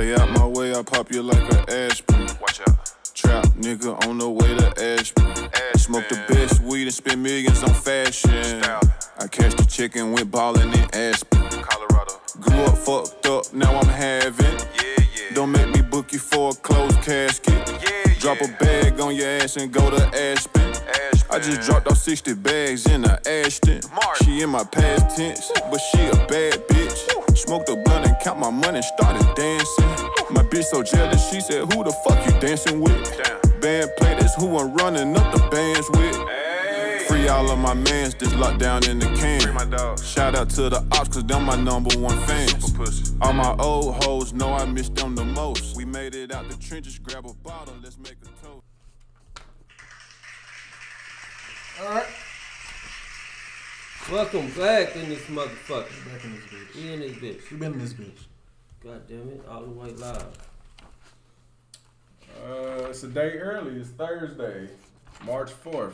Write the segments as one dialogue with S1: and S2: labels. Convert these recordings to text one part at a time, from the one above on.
S1: Stay out my way, I pop you like an aspirin.
S2: Watch out.
S1: Trap nigga on the way to Ashburn. Smoke the best weed and spend millions on fashion.
S2: Style.
S1: I catch the check and went ballin' in Aspen.
S2: Colorado.
S1: Grew up fucked up, now I'm having.
S2: Yeah, yeah.
S1: Don't make me book you for a closed casket.
S2: Yeah,
S1: Drop a bag on your ass and go to Aspen.
S2: Ashburn.
S1: I just dropped off 60 bags in a Ashton.
S2: Mark.
S1: She in my past tense, but she a bad bitch. Smoked a blunt and count my money, started dancing. My bitch so jealous, she said, Who the fuck you dancing with?
S2: Damn.
S1: Band play, that's who I'm running up the bands with. Free all of my mans, just locked down in the can.
S2: Free my dog.
S1: Shout out to the ops, cause them my number one fans. All my old hoes know I miss them the most. We made it out the trenches, grab a bottle, let's make a toast.
S3: Alright.
S4: Welcome back in this motherfucker.
S3: Back in this bitch.
S4: We in this bitch.
S3: We been in this bitch.
S4: God damn it, all the way live.
S5: Uh, it's a day early. It's Thursday, March 4th.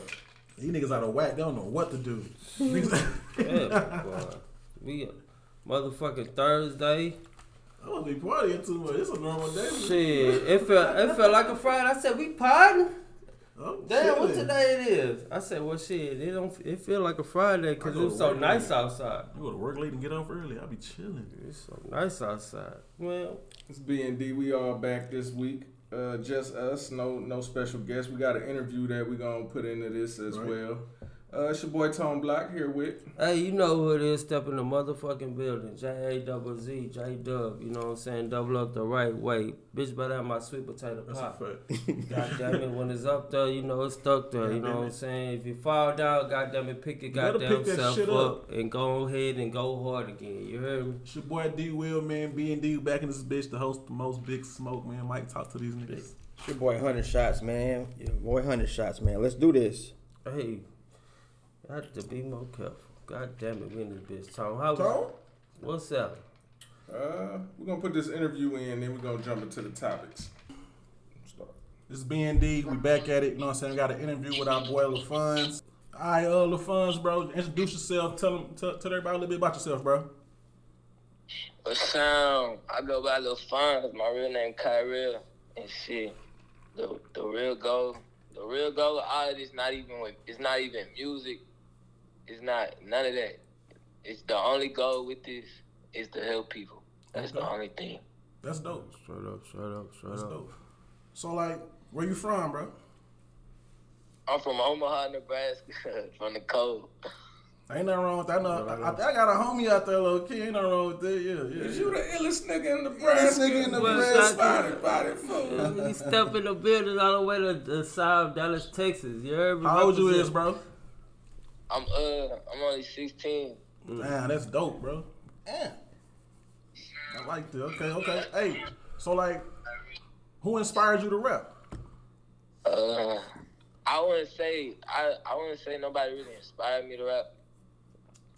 S3: These niggas out of whack. They don't know what to do. Niggas-
S4: Yeah, boy. We motherfucking Thursday.
S3: I don't be partying too much. It's a normal day.
S4: Shit, it felt it felt like a Friday. I said we partying.
S3: I'm
S4: Damn, what today it is? I said, well, shit, it don't. It feel like a Friday because
S3: I
S4: it was so
S3: work
S4: nice
S3: early.
S4: outside.
S3: You go to work late and get off early. I'll be chilling.
S4: It's so nice outside. Well,
S5: It's B&D. We all back this week. Uh, just us. No no special guests. We got an interview that we're going to put into this as
S3: Right.
S5: well. Uh, it's your boy Tone Block here with.
S4: hey, you know who it is? Step in the motherfucking building. J A double Z, J Dub. You know what I'm saying? Double up the right way. Bitch, better have my sweet potato
S3: That's a
S4: pop.
S3: fact.
S4: God damn it, when it's up there, you know it's stuck there. You know what I'm saying? If you fall down, goddamn it, pick your
S3: gotta
S4: goddamn
S3: pick that
S4: self
S3: shit
S4: up,
S3: up.
S4: and go ahead and go hard again. You heard me?
S3: It's your boy D Will, man. B and D back in this bitch to host the most big smoke, man. Mike, talk to these niggas.
S6: It's your boy Hundred Shots, man. Your boy Hundred Shots, man. Let's do this.
S4: Hey, I have to be more careful. God damn it, we in this bitch. Tom, how
S5: Tone?
S4: What's up?
S5: Uh, we're going to put this interview in, then we're going to jump into the topics. Start.
S3: This is BND. We back at it. You know what I'm saying? We got an interview with our boy Lafonzz. All right, uh, Lafonzz, bro. Introduce yourself. Tell them, tell, tell everybody a little bit about yourself, bro.
S7: What's up? I go by Lil Fonz. My real name Kyrrell. And shit, the the real goal, the real goal of all of this not even with, it's not even music. It's not none of that. It's the only goal with this is to help people. That's the only thing.
S3: That's dope.
S4: Straight up, straight up, straight
S3: That's
S4: up.
S3: dope. So, like, where you from, bro?
S7: I'm from Omaha, Nebraska, from the cold.
S3: Ain't nothing wrong with that. I, know, I, I got a homie out there, little kid. Ain't nothing wrong with that. Yeah, yeah.
S5: Is you the illest nigga in the
S3: Illest nigga in the
S4: Well,
S3: breast.
S4: shot-
S5: Spotted, spotted fool.
S4: He step in the building all the way to the South Dallas, Texas. You heard me?
S3: How old you is, bro?
S7: I'm uh I'm only 16.
S3: Man, that's dope, bro. Yeah. I like that. Okay, okay. Hey, so like, who inspired you to rap?
S7: Uh, I wouldn't say I I wouldn't say nobody really inspired me to rap.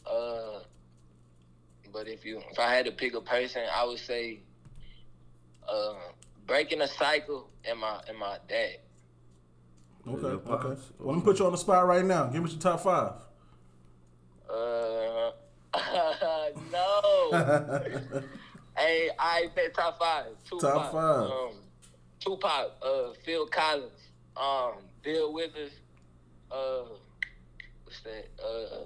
S7: Uh, but if you if I had to pick a person, I would say, uh, breaking a cycle and my and my dad.
S3: Okay,
S4: Yeah,
S3: okay.
S4: pops.
S3: Well, let me put you on the spot right now. Give me your top five.
S7: Uh, no. hey, I bet top five. Tupac,
S3: Top five.
S7: Um, Tupac, uh, Phil Collins, um, Bill Withers, uh, what's that? Uh,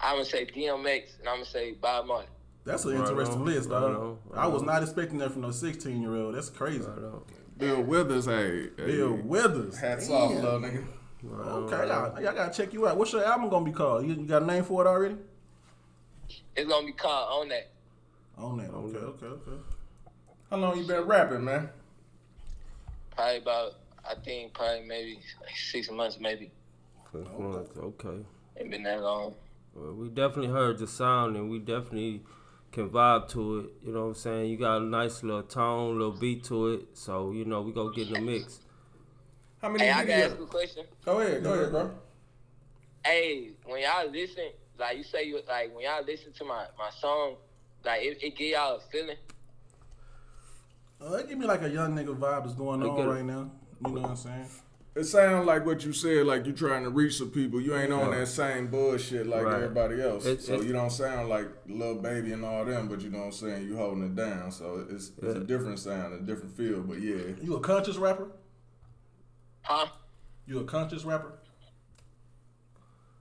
S7: I'm gonna say DMX, and I'm gonna say Bob Marley.
S3: That's an
S4: Right
S3: interesting
S4: on,
S3: list,
S4: right
S3: dog.
S4: on, right
S3: I was
S4: on.
S3: not expecting that from no 16 year old. That's crazy.
S4: Right on.
S1: Bill Withers, hey. hey.
S3: Bill Withers.
S5: Hats off, little nigga.
S4: Right
S3: Okay, I
S4: right on.
S3: gotta, I gotta check you out. What's your album gonna be called? You, you got a name for it already?
S7: It's gonna be called On That.
S3: On that. Okay, okay, okay.
S5: How long you been rapping, man?
S7: Probably about, I think probably maybe like six months, maybe.
S4: Six months, Okay.
S7: Ain't been that long.
S4: Well, we definitely heard the sound and we definitely can vibe to it. You know what I'm saying? You got a nice little tone, little beat to it. So, you know, we gonna get in the mix.
S5: How many
S7: Hey, I can ask you
S5: videos?
S7: a question.
S5: Go ahead, go ahead, bro.
S7: hey, when y'all listen, like you say, you like when y'all listen to my my song, like it, it give y'all a feeling.
S3: Uh, it give me like a young nigga vibe that's going
S4: Look
S3: on right now. You know what I'm saying?
S5: It sounds like what you said, like you're trying to reach some people. You ain't on
S4: Yeah.
S5: that same bullshit like
S4: Right.
S5: everybody else.
S4: It-
S5: so
S4: it-
S5: you don't sound like little baby and all them, but you know what I'm saying. You holding it down. So it's it's a different sound, a different feel. But yeah,
S3: You a conscious rapper?
S7: Huh?
S3: You a conscious rapper?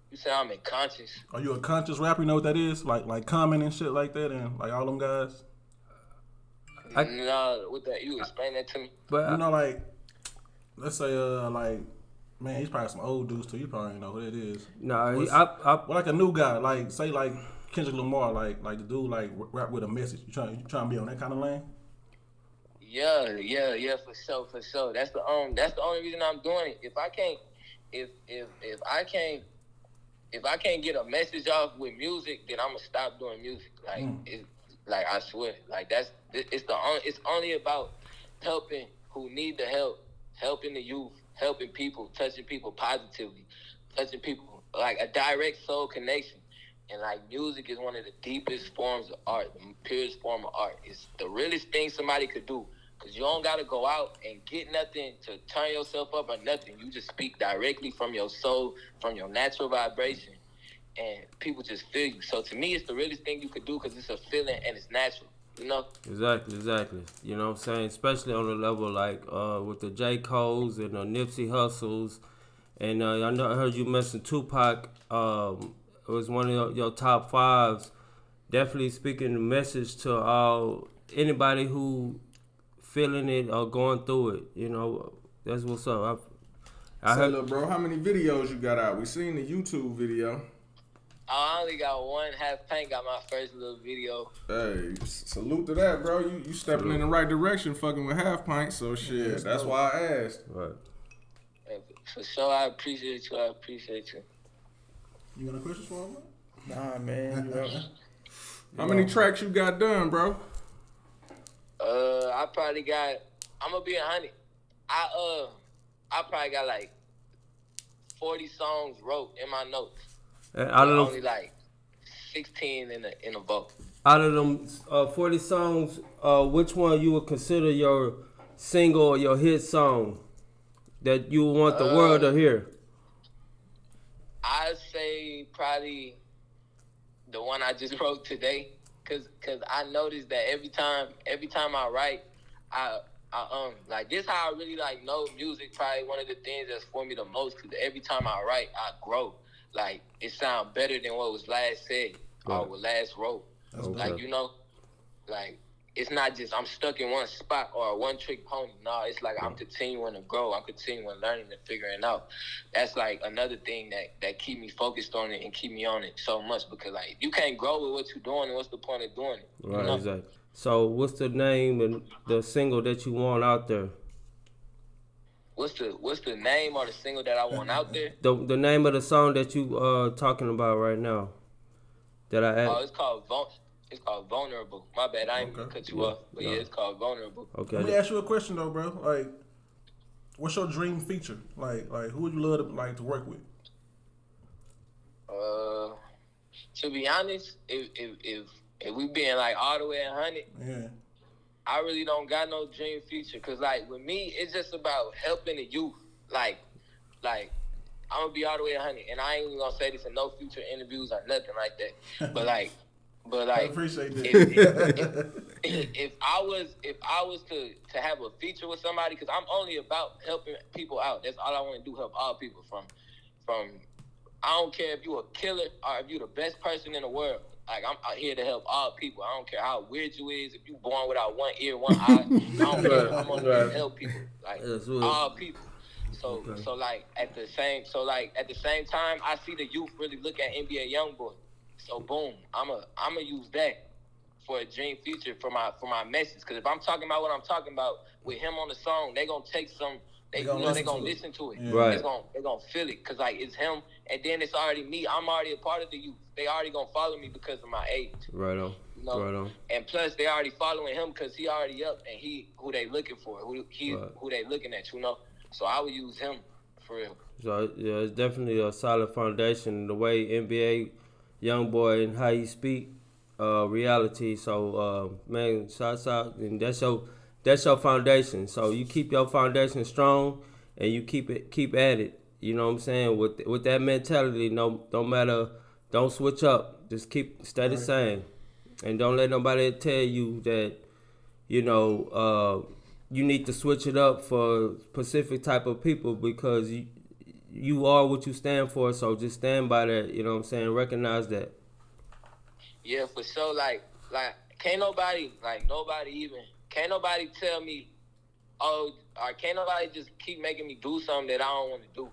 S7: You say I'm unconscious.
S3: Are you a conscious rapper? You know what that is? Like like Common and shit like that, and like all them guys.
S4: I-
S7: no, with that? You explain that to me?
S4: But
S3: You know, like let's say, uh, like man, he's probably some old dudes too. You probably ain't know who that is.
S4: nah, he, I, I,
S3: Well, like a new guy, like say like Kendrick Lamar, like like the dude like rap with a message. You trying you trying to be on that kind of lane?
S7: Yeah, yeah, yeah, for sure, for sure. That's the um, that's the only reason I'm doing it. If I can't, if if if I can't, if I can't get a message off with music, then I'm gonna stop doing music. Like, it, like I swear, like that's it- it's the only it's only about helping who need the help, helping the youth, helping people, touching people positively, touching people like a direct soul connection. And like music is one of the deepest forms of art, the purest form of art. It's the realest thing somebody could do. Cause you don't gotta go out and get nothing to turn yourself up or nothing. You just speak directly from your soul, from your natural vibration, and people just feel you. So to me, it's the realest thing you could do because it's a feeling and it's natural. You know?
S4: Exactly, exactly. You know what I'm saying? Especially on the level like uh, with the J. Cole's and the Nipsey Hustles. And uh, I know I heard you mention Tupac. Um, it was one of your, your top fives. Definitely speaking the message to all anybody who feeling it or going through it. You know, that's what's up. I, I
S5: say,
S4: heard,
S5: look, bro, how many videos you got out? We seen the YouTube video.
S7: I only got one half pint. Got my first little video.
S5: Hey, salute to that, bro. You you stepping in the right direction, fucking with half pint. So shit, that's why I asked.
S4: right.
S7: For sure, I appreciate you. I appreciate you.
S3: You got a question for him?
S6: Nah, man.
S5: How many tracks you got done, bro?
S7: Uh, I probably got. I'm gonna be a hundred. I uh, I probably got like forty songs wrote in my notes.
S4: And out of
S7: Only like sixteen in the in the vote.
S4: out of them uh, 40 songs, uh, which one you would consider your single or your hit song that you want the world to hear?
S7: I'd say probably the one I just wrote today, cause cause I noticed that every time every time I write, I I um like this how I really like know music. Probably one of the things that's for me the most, cause every time I write, I grow. Like it sounds better than what was last said or
S4: Right.
S7: what last wrote. Like you know, like it's not just I'm stuck in one spot or one trick pony. No, it's like I'm continuing to grow. I'm continuing learning and figuring out. That's like another thing that that keep me focused on it and keep me on it so much because like you can't grow with what you're doing. And what's the point of doing it? you
S4: Right,
S7: know?
S4: exactly. So, what's the name and the single that you want out there?
S7: What's the what's the name or the single that I want out there?
S4: The the name of the song that you uh talking about right now? That I
S7: Oh,
S4: asked.
S7: it's called Vul- it's called vulnerable. My bad, I ain't gonna
S3: Okay.
S7: cut you
S4: Yeah,
S7: off, but yeah, it's called vulnerable.
S4: Okay.
S3: Let me ask you a question though, bro. Like, what's your dream feature? Like, like who would you love to like to work with?
S7: Uh, to be honest, if if if if we being like all the way a hundred,
S3: Yeah.
S7: I really don't got no dream future. Cause like with me, it's just about helping the youth. Like, like I'm gonna be all the way a hundred, and I ain't even gonna say this in no future interviews or nothing like that. But like, but
S3: I
S7: like,
S3: appreciate
S7: if, if, if, if I was if I was to to have a feature with somebody, because I'm only about helping people out. That's all I want to do. Help all people from from. I don't care if you a killer or if you the best person in the world. Like I'm out here to help all people. I don't care how weird you is. If you born without one ear, one eye, I don't care. I'm to help people. Like all people. So
S4: Okay.
S7: so like at the same so like at the same time, I see the youth really look at NBA YoungBoy. So boom, I'm a I'm gonna use that for a dream future for my for my message. Because if I'm talking about what I'm talking about with him on the song, they gonna take some. They,
S3: They gonna
S7: you know they
S3: listen
S7: gonna
S3: to it.
S7: listen to it.
S3: Yeah.
S4: Right.
S7: They gonna they gonna feel it because like it's him, and then it's already me. I'm already a part of the youth. They already gonna follow me because of my age.
S4: Right on.
S7: You know?
S4: Right on.
S7: And plus, they already following him because he already up and he who they looking for, who he
S4: Right.
S7: who they looking at. You know, so I would use him for real.
S4: So yeah, it's definitely a solid foundation. The way NBA YoungBoy and how you speak, uh, reality. So uh, man, shouts out, and that's your that's your foundation. So you keep your foundation strong, and you keep it keep at it. You know what I'm saying? With with that mentality, no don't matter, don't switch up. Just keep stay the same, and don't let nobody tell you that you know uh, you need to switch it up for specific type of people because you you are what you stand for. So just stand by that. You know what I'm saying? Recognize that.
S7: Yeah, for sure. Like, like, can't nobody, like, nobody even, can't nobody tell me, oh, or can't nobody just keep making me do something that I don't want to do.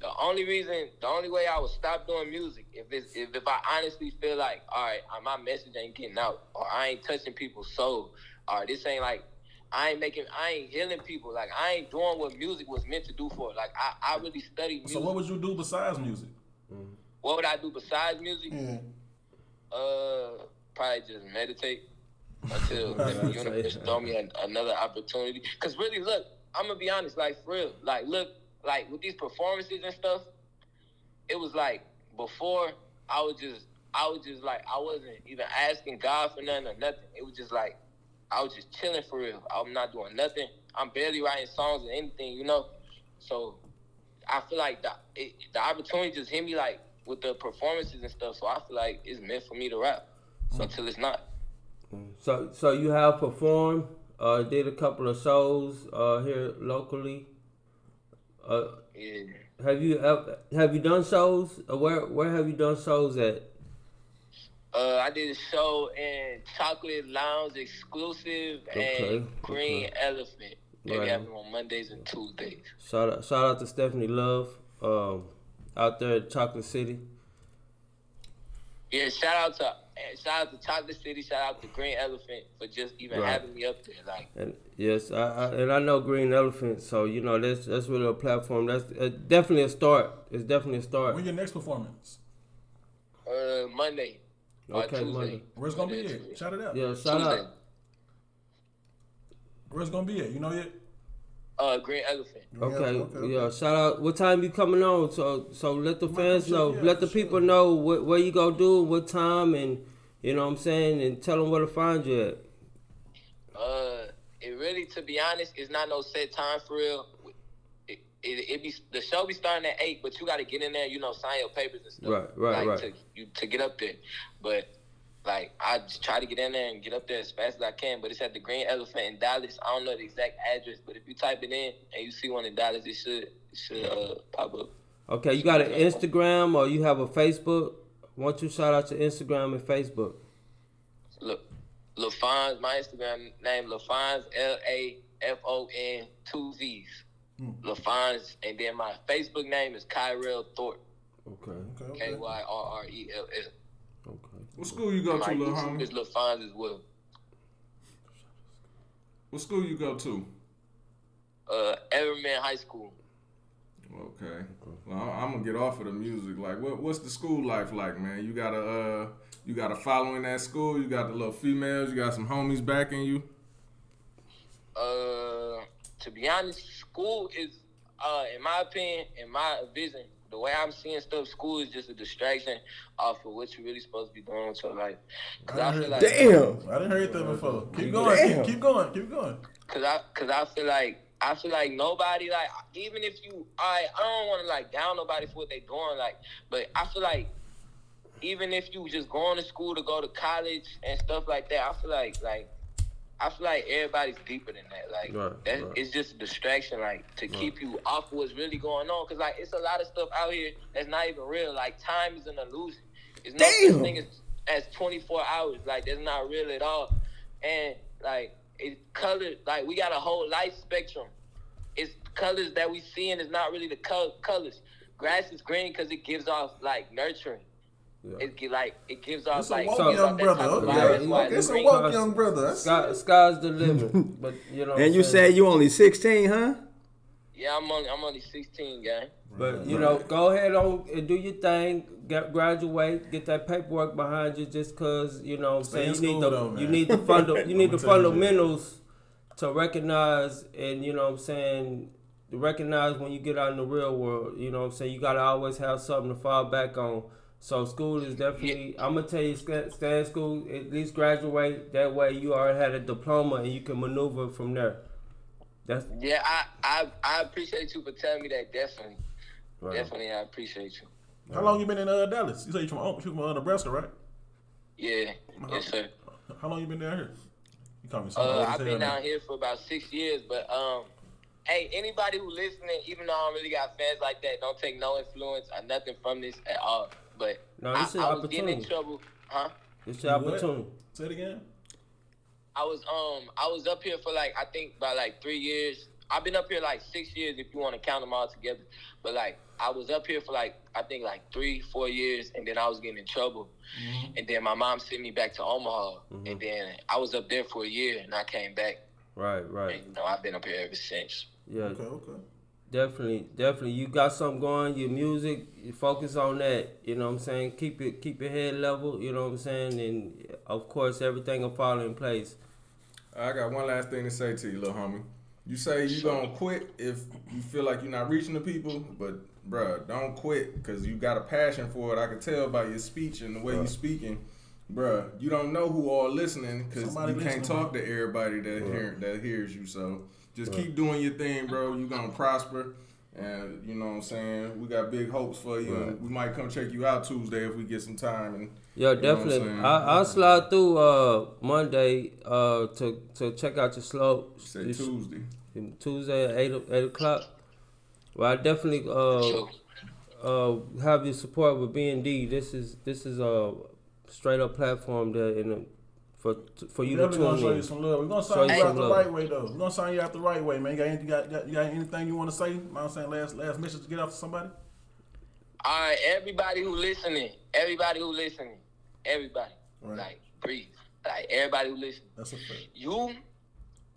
S7: The only reason, the only way I would stop doing music if it's if, if I honestly feel like, all right, uh, my message ain't getting out, or I ain't touching people's soul, or this ain't like, I ain't making, I ain't healing people. Like I ain't doing what music was meant to do for. Like I, I really studied music.
S3: So what would you do besides music?
S7: what would I do besides music?
S3: Yeah.
S7: Uh, probably just meditate until the universe throw me an, another opportunity. Cause really, look, I'm gonna be honest, like for real, like look, like with these performances and stuff, it was like before I was just, I was just like, I wasn't even asking God for nothing or nothing. It was just like, I was just chilling for real. I'm not doing nothing. I'm barely writing songs or anything, you know. So I feel like the it, the opportunity just hit me like with the performances and stuff. So I feel like it's meant for me to rap until it's not.
S4: So so you have performed, uh, did a couple of shows uh, here locally. Uh,
S7: Yeah.
S4: have you have, have you done shows? Uh, where where have you done shows at?
S7: Uh, I did a show in Chocolate Lounge exclusive
S4: Okay,
S7: and Green Elephant. They
S4: Right.
S7: have on Mondays and Tuesdays.
S4: Shout out shout out to Stephanie Love, um, out there at Chocolate City.
S7: Yeah, shout out to eh, shout out to Chocolate City, shout out to Green Elephant for just even
S4: Right.
S7: having me up there. Like,
S4: And yes, I, I and I know Green Elephant, so you know that's that's really a platform. That's uh, definitely a start. It's definitely a start.
S3: When your next performance?
S7: uh, Monday
S4: Okay,
S7: Tuesday.
S4: Monday.
S3: Where's gonna be
S7: Monday or
S3: at? Shout it out.
S4: Yeah, shout
S7: Tuesday.
S4: out.
S3: Where's gonna be it? You know yet?
S7: Uh, Green Elephant.
S4: Okay, yeah. Shout out. What time you coming on? So so let the fans
S3: sure,
S4: know.
S3: yeah,
S4: let the
S3: for
S4: people know what where you go do, what time, and you know what I'm saying, and tell them where to find you at.
S7: Uh, it really, to be honest, it's not no set time for real. It, it, it be the show be starting at eight, but you got to get in there, you know, sign your papers and stuff.
S4: Right, right,
S7: like,
S4: right.
S7: To you to get up there, but like I just try to get in there and get up there as fast as I can. But it's at the Green Elephant in Dallas. I don't know the exact address, but if you type it in and you see one in Dallas, it should it should uh, pop up.
S4: Okay, you got an Instagram or you have a Facebook? Why don't you shout out to Instagram and Facebook?
S7: Look, Lafonzz, my Instagram name Lafonzz L A F O N two Z's. Lafonzz, and then my Facebook name is Kyrrell Thorpe.
S4: Okay,
S3: Okay,
S7: K
S3: okay.
S7: Y R R E L L.
S5: What school you go to, little homie?
S7: Lafonzz as well.
S5: What school you go to?
S7: Uh, Everman High School.
S5: Okay. Well, I'm gonna get off of the music. Like, what what's the school life like, man? You got a uh, you got a following at school. You got the little females. You got some homies backing you.
S7: Uh, to be honest, school is, uh, in my opinion, in my vision, the way I'm seeing stuff, school is just a distraction off of what you're really supposed to be doing with your life. Cause I feel like,
S6: Damn.
S3: I didn't hear that before. Keep going.
S6: Damn.
S3: Keep, keep going. Keep going.
S7: Cause I, cause I feel like, I feel like nobody like, even if you, I, I don't want to like down nobody for what they're doing, like, but I feel like, even if you just going to school to go to college and stuff like that, I feel like, like, I feel like everybody's deeper than that. Like,
S4: Right,
S7: that,
S4: right.
S7: it's just a distraction, like, to keep you off what's really going on. Cause like, it's a lot of stuff out here that's not even real. Like, time is an illusion. It's no
S6: Damn.
S7: thing as, as 24 hours. Like, that's not real at all. And like, it colored. Like, we got a whole life spectrum. It's colors that we seeing is not really the col- colors. Grass is green because it gives off like nurturing.
S4: Yeah.
S7: It gi- like it gives off
S3: It's a
S7: like
S3: woke
S4: So-
S3: young brother. Okay.
S7: vibe. That's
S4: Yeah,
S7: why
S3: Okay, it's a
S7: green.
S3: woke young brother. That's-
S4: Sky, sky's the limit, but you know.
S6: And
S4: I'm
S6: you
S4: saying?
S6: said you only 16, huh?
S7: Yeah, I'm only I'm only 16, gang.
S4: But you know, go ahead on and do your thing. Get, graduate, get that paperwork behind you. Just cause you know, what I'm
S3: Stay
S4: saying you need
S3: school,
S4: the
S3: though,
S4: you need the funda- you need the
S3: I'ma tell you
S4: fundamentals to recognize and you know what I'm saying to recognize when you get out in the real world. You know what I'm saying you gotta always have something to fall back on. So school is definitely. I'm gonna tell you, stay in school. At least graduate. That way, you already had a diploma and you can maneuver from there. That's
S7: Yeah, I, I I appreciate you for telling me that. Definitely,
S4: right.
S7: definitely, I appreciate you.
S3: How long you been in uh, Dallas? You say you from you from uh, Nebraska, right?
S7: Yeah, yes sir.
S3: How long you been down here? You call me
S7: Uh,
S3: something old as
S7: I've been
S3: now.
S7: down here for about six years, but um, hey, anybody who listening, even though I don't really got fans like that, don't take no influence or nothing from this at all. But
S4: No,
S7: I,
S4: this is
S7: I was getting in trouble, huh?
S4: It's your
S3: What?
S4: opportunity.
S3: Say it again.
S7: I was um I was up here for like I think about like three years. I've been up here like six years if you want to count them all together. But like I was up here for like I think like three, four years, and then I was getting in trouble. And then my mom sent me back to Omaha, and then I was up there for a year, and I came back.
S4: Right, right.
S7: And you know I've been up here ever since.
S4: Yeah,
S3: Okay, okay.
S4: Definitely, definitely. You got something going. Your music, you focus on that. You know what I'm saying. Keep it, keep your head level. You know what I'm saying. And of course, everything will fall in place.
S5: I got one last thing to say to you, little homie. You say you gonna quit if you feel like you're not reaching the people, but bruh, don't quit because you got a passion for it. I can tell by your speech and the way you're speaking, bruh. You don't know who all listening because
S3: Somebody
S5: you can't
S3: listening.
S5: talk to everybody that hear that hears you. So just keep doing your thing, bro. You're gonna prosper. And you know what I'm saying? We got big hopes for you. and We might come check you out Tuesday if we get some time. And
S4: Yeah,
S5: You know I'm
S4: definitely. I, I'll slide through uh Monday uh to to check out your slope.
S5: say Tuesday.
S4: Tuesday at eight o'clock. Well, I definitely uh uh have your support with B and D. This is this is a straight up platform that in for for you to
S3: Definitely gonna
S4: tune
S3: show you
S4: in.
S3: some love. We're gonna
S4: Show
S3: sign
S4: you
S3: you out the
S4: love.
S3: right way though. We're gonna sign you out the right way, man. You got, any, you got, got, you got anything you want to say? You know what I'm saying last last message to get off to somebody.
S7: all right, everybody who listening, everybody who listening, everybody,
S3: Right.
S7: like breathe, like everybody who listening.
S3: That's a fact.
S7: you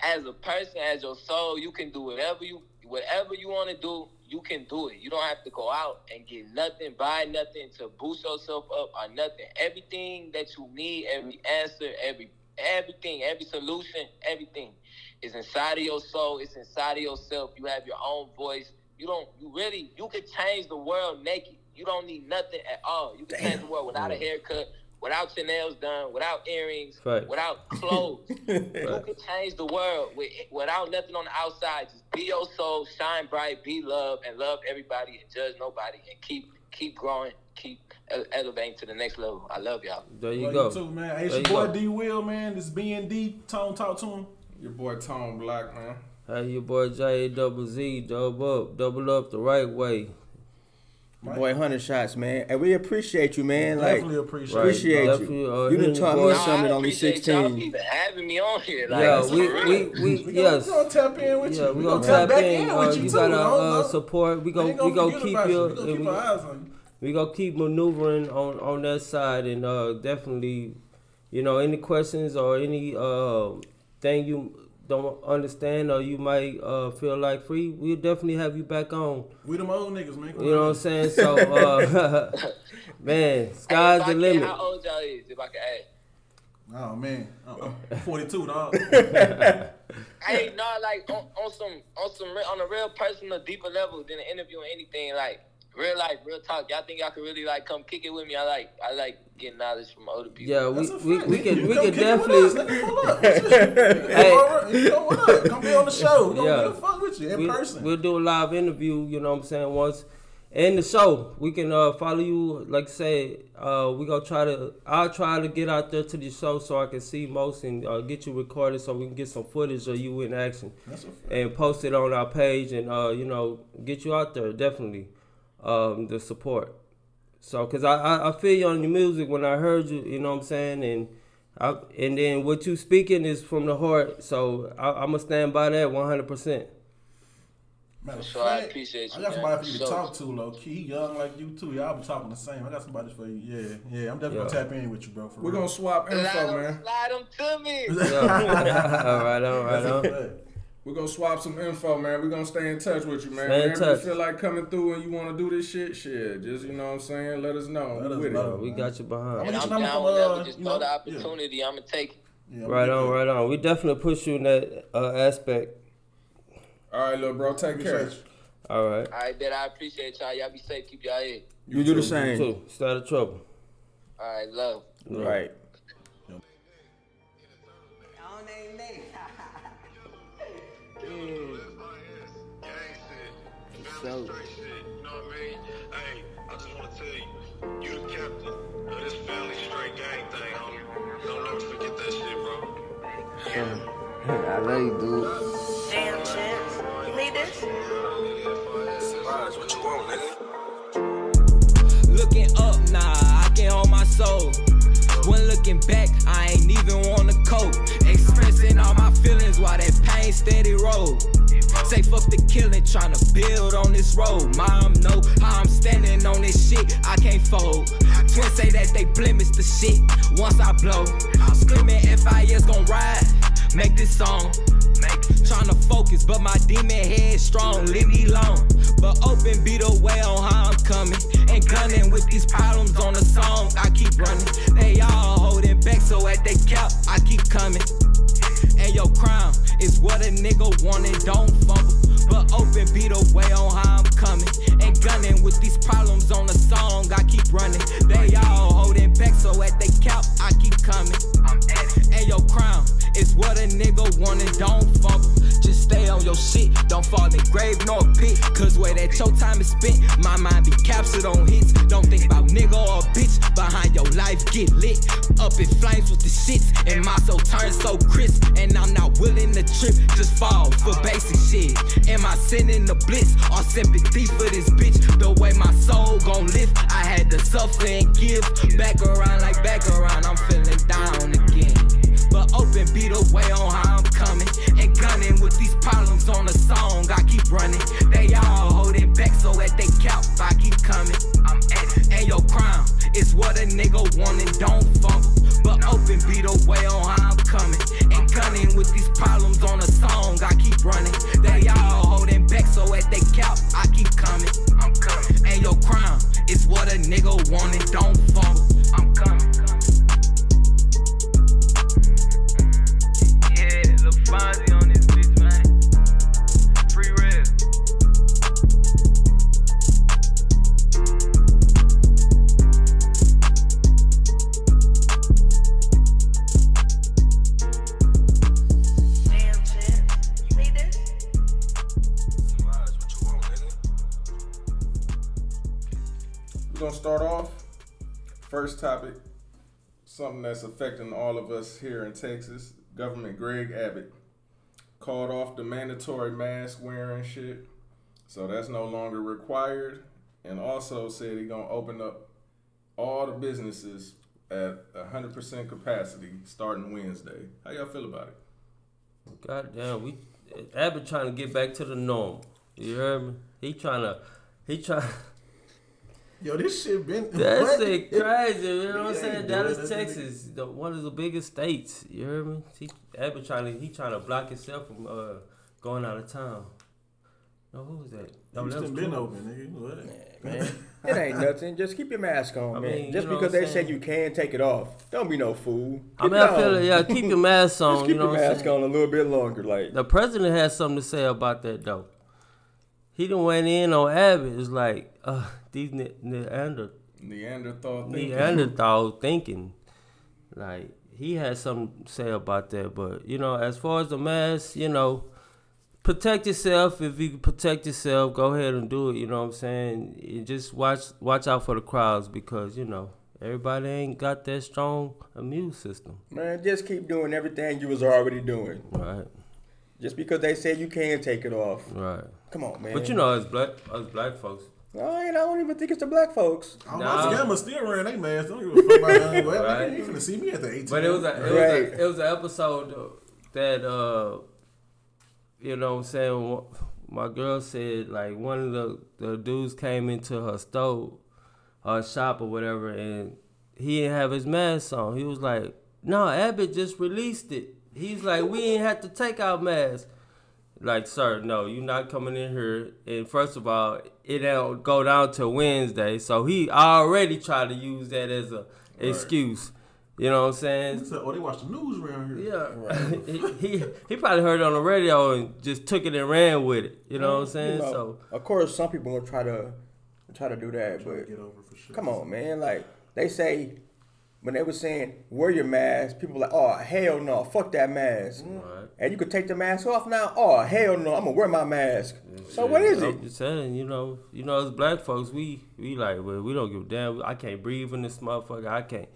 S7: as a person, as your soul, you can do whatever you whatever you want to do, you can do it. You don't have to go out and get nothing, buy nothing to boost yourself up or nothing. Everything that you need, every answer, every everything, every solution, everything is inside of your soul. It's inside of yourself. You have your own voice. You don't. You really. You can change the world naked. You don't need nothing at all. You can change the world without a haircut, without your nails done, without earrings,
S4: Facts.
S7: without clothes. You can change the world with, without nothing on the outside. Just be your soul, shine bright, be love, and love everybody and judge nobody, and keep keep growing, keep ele- elevating to the next level. I love y'all.
S4: There you
S3: Love
S4: go.
S3: you too, man. Hey, it's your
S4: you
S3: boy
S4: go.
S3: D Will, man. This B and D. Tone, talk to him.
S5: Your boy Tone Black, man.
S4: Hey, your boy J double Z, double up, double up the right way.
S6: Your boy, hundred shots, man, and we appreciate you, man. Like,
S3: Definitely appreciate
S4: Right.
S6: appreciate
S4: Definitely,
S6: you.
S4: uh,
S6: you done
S4: hitting
S6: taught
S4: the
S6: me something only
S7: appreciate y'all
S6: sixteen.
S7: even having me on here. Like,
S4: yeah, we, we, we,
S3: We
S4: yes.
S3: we gonna tap in with you.
S4: Yeah, we gonna
S3: tap
S4: tap
S3: back
S4: in.
S3: in
S4: Uh,
S3: with you,
S4: you
S3: too.
S4: got
S3: Don't-
S4: our uh, support. We
S3: we
S4: go, we go
S3: forget
S4: keep
S3: about
S4: you.
S3: We gonna keep our eyes on you.
S4: we gonna keep maneuvering on on that side, and uh, definitely, you know, any questions or any uh thing you don't understand or you might uh feel like free, we'll definitely have you back on.
S3: We them old niggas, man. Come
S4: You know what I'm saying? So, uh, man, sky's
S7: if
S4: the limit.
S7: How old y'all is? If I can ask.
S3: Oh man, uh-uh. 42, dog.
S7: Hey, no, like on, on some on some on a real personal, deeper level than an interview or anything. Like real life, real talk. Y'all think y'all could really like come kick it with me? I like I like getting knowledge from other people.
S4: Yeah, we,
S3: That's a
S4: we,
S3: fact,
S4: we
S3: nigga.
S4: could
S3: You
S4: we
S3: come
S4: could
S3: kick it with us,
S4: definitely
S3: nigga, up. hey, you know what? Come be on the show. We gonna,
S4: Yeah.
S3: we'll fuck with you in
S4: we,
S3: person.
S4: We'll do a live interview, you know what I'm saying, once in the show. We can uh, follow you, like I say, uh, we gonna try to I'll try to get out there to the show so I can see most and uh, get you recorded so we can get some footage of you in action
S3: That's a
S4: and post it on our page and uh, you know, get you out there definitely. Um, the support. So, cause I, I, I feel you on your music when I heard you, you know what I'm saying, and I, and then what you speaking is from the heart. So I, I'm gonna stand by that 100. percent
S3: Matter of
S7: So I appreciate you,
S3: I got
S7: man.
S3: somebody for you to
S7: So-
S3: talk to, low key. He young like you too. Y'all be talking the same. I got somebody for you. Yeah, yeah. I'm definitely
S4: Yeah.
S3: gonna tap in with you, bro. For
S5: We're
S3: real.
S5: gonna swap
S7: Slide
S5: info,
S7: 'em-
S5: man.
S7: Slide them to me.
S4: all right, all right,
S3: That's a
S4: on.
S3: fact.
S5: We're gonna swap some info, man. We're gonna stay in touch with you, man.
S4: Stay in
S5: Whenever
S4: touch.
S5: you feel like coming through and you wanna do this shit, shit. Just you know what I'm saying, let us know.
S3: Let
S5: We
S3: us
S5: with
S3: know.
S5: it.
S4: We got you behind.
S3: I'm gonna
S7: I'm
S3: get your number
S7: down
S3: from,
S7: whenever.
S3: uh,
S7: Just
S3: you know,
S7: the
S3: yeah.
S7: opportunity. I'ma take it.
S3: Yeah,
S4: Right on, right on. We definitely push you in that uh, aspect.
S5: All right, little bro, take
S3: that.
S5: care.
S3: You.
S4: All right.
S7: All right, bet I appreciate y'all. Y'all be safe. Keep y'all head.
S6: You do the
S4: You
S6: same.
S4: too. Stay out of trouble.
S7: All right, love.
S6: Right.
S8: So. You know what I mean? Hey, I just want to tell you, you the captain of this family straight gang thing, homie. Don't ever forget that shit, bro.
S9: I love you, dude.
S10: Damn, Chance. You need this?
S8: Surprise, what you want, nigga?
S7: Looking up, nah, I can hold my soul. When looking back, I ain't even wanna cope. All my feelings while that pain steady roll. Say fuck the killing, tryna build on this road. Mom know how I'm standing on this shit, I can't fold. Twins say that they blemish the shit once I blow. Screaming FIS gon' ride, make this song. Tryna focus, but my demon head strong, leave me alone. But open beat away on how I'm coming. And gunning with these problems on the song, I keep running. They all is what a nigga wanted, don't fumble. But open beat away on how I'm coming. And gunning with these problems on the song, I keep running. They all holding back, so at they cap, I keep coming. And your crown is what a nigga wanted, don't fumble. Stay on your shit, don't fall in grave nor pit. Cause where that your time is spent, my mind be captured on hits. Don't think about nigga or bitch, behind your life get lit. Up in flames with the shits, and my soul turns so crisp. And I'm not willing to trip, just fall for basic shit. Am I sending the blitz or sympathy for this bitch? The way my soul gon' lift, I had to suffer and give. Back around like back around, I'm feeling down again. But open beat away on how coming. And gunning with these problems on the song, I keep running. They all holding back, so at they count, I keep coming. I'm at it. And your crown is what a nigga wanted, don't fumble. But open beat away on how I'm coming. And gunning with these problems on the song, I keep running. They all holding back, so at they count, I keep coming. I'm coming. And your crown is what a nigga wanted, don't fumble. I'm coming. Fonzie on this bitch, man. Free real.
S10: Damn, Chance. You need this?
S8: You?
S5: We're gonna start off. First topic, something that's affecting all of us here in Texas. Government Greg Abbott called off the mandatory mask wearing shit, so that's no longer required. And also said he gonna open up all the businesses at hundred percent capacity starting Wednesday. How y'all feel about it?
S4: God damn, we Abbott trying to get back to the norm. You heard me? He trying to, he trying.
S3: Yo, this shit been.
S4: That
S3: what?
S4: shit crazy. You know what I'm saying?
S3: dude,
S4: Dallas, Texas, the, one of the biggest states. You heard me? He, Abbott trying to, he trying to block himself from uh, going out of town. No, who was that? No, that was
S3: Houston been
S4: Cool.
S3: open, nigga. What?
S6: man. It ain't nothing. Just keep your mask on,
S4: I
S6: man.
S4: mean,
S6: Just because they
S4: saying?
S6: say you can take it off, don't be no fool.
S4: I
S6: Keep
S4: mean,
S6: it
S4: I feel
S6: on.
S4: it. Yeah, keep your mask on.
S6: Just keep
S4: you know
S6: your
S4: what
S6: mask
S4: saying?
S6: on a little bit longer, like.
S4: The president has something to say about that though. He done went in on Abbott. It's like uh, these ne- Neander
S5: Neanderthal thinking.
S4: Neanderthal thinking. Like he had something to say about that, but you know, as far as the mask, you know, protect yourself. If you can protect yourself, go ahead and do it. You know what I'm saying? You just watch watch out for the crowds because you know everybody ain't got that strong immune system.
S6: Man, just keep doing everything you was already doing.
S4: Right,
S6: Just because they say you can't take it off.
S4: right.
S6: Come on, man.
S4: But you know, as black as black folks,
S6: Oh, and I don't even think it's the black folks.
S3: I don't
S4: Nah.
S3: know. Gamma still wearing they mask. Don't give a fuck about that. Well,
S4: Right.
S3: nigga, you finna see me at the 18.
S4: But it was a it was a, it was an episode that uh you know what I'm saying my girl said like one of the, the dudes came into her store her shop or whatever and he didn't have his mask on. He was like, No, Abbott just released it. He's like, We ain't have to take our masks. Like, sir, no, you're not coming in here. And first of all, it don't go down to Wednesday. So he already tried to use that as a excuse. You know what I'm saying?
S3: He said, oh, they watch the news around here.
S4: Yeah, he, he he probably heard it on the radio and just took it and ran with it. You know what I'm saying?
S6: You know,
S4: So
S6: of course, some people will try to try to do that,
S3: Trying to
S6: but
S3: get over for sure.
S6: come on, man. Like they say, when they were saying wear your mask, people were like, oh hell no, fuck that mask.
S4: Right.
S6: And you could take the mask off now. Oh hell no, I'm gonna wear my mask. So what is it?
S4: I'm just saying, you know, you know, as black folks, we we like, well, we don't give a damn. I can't breathe in this motherfucker. I can't,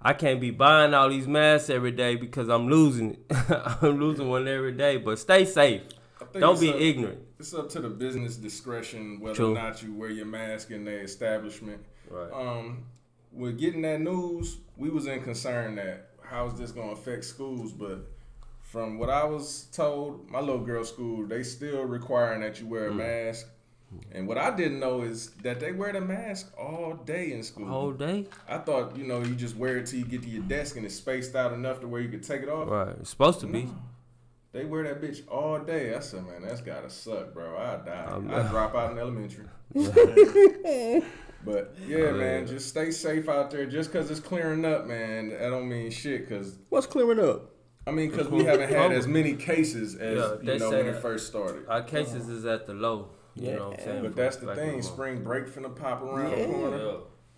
S4: I can't be buying all these masks every day because I'm losing it. I'm losing one every day. But stay safe. Don't be
S5: up-
S4: ignorant.
S5: It's up to the business discretion whether
S4: True.
S5: or not you wear your mask in the establishment.
S4: Right.
S5: Um, with getting that news, we was in concern that how is this going to affect schools, but from what I was told, my little girl's school they still requiring that you wear a
S4: Mm.
S5: mask. And what I didn't know is that they wear the mask all day in school.
S4: Whole day.
S5: I thought you know you just wear it till you get to your desk and it's spaced out enough to where you can take it off.
S4: Right. It's supposed to be.
S5: They wear that bitch all day. I said, man, that's gotta suck, bro. I die. I drop out in elementary. but yeah,
S4: Oh,
S5: man, just stay safe out there. Just cause it's clearing up, man, that don't mean shit. Cause
S6: What's clearing up?
S5: I mean, cause we haven't had as many cases as
S4: Yeah,
S5: you know when it first started.
S4: Our cases is at the low. You
S6: Yeah,
S4: know what I'm saying?
S5: But that's the
S4: black
S5: thing. Spring break finna pop around
S6: Yeah.
S5: the corner.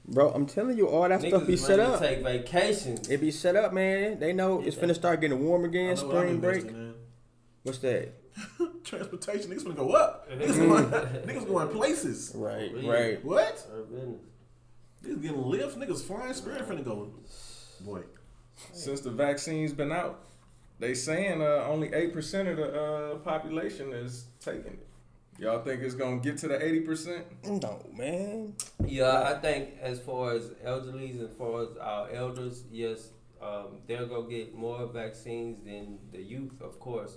S6: Bro, I'm telling you, all that stuff be
S4: is
S6: set
S4: ready to
S6: up.
S4: take vacations.
S6: It be set up, man. They know it's finna start getting warm again.
S3: know what I'm
S6: Spring break.
S3: in.
S6: What's that?
S3: Transportation, niggas gonna go up. Niggas going, niggas going places.
S6: Right,
S4: Really?
S6: right.
S3: What?
S4: Our business.
S3: Niggas getting lifts. Niggas flying. Spirit finna go. Boy,
S5: Since the vaccine's been out, they saying uh, only eight percent of the uh, population is taking it. Y'all think it's gonna get to the eighty percent?
S6: No, man.
S4: Yeah, I think as far as elderlies, as far as our elders, yes, um, they're gonna get more vaccines than the youth, of course,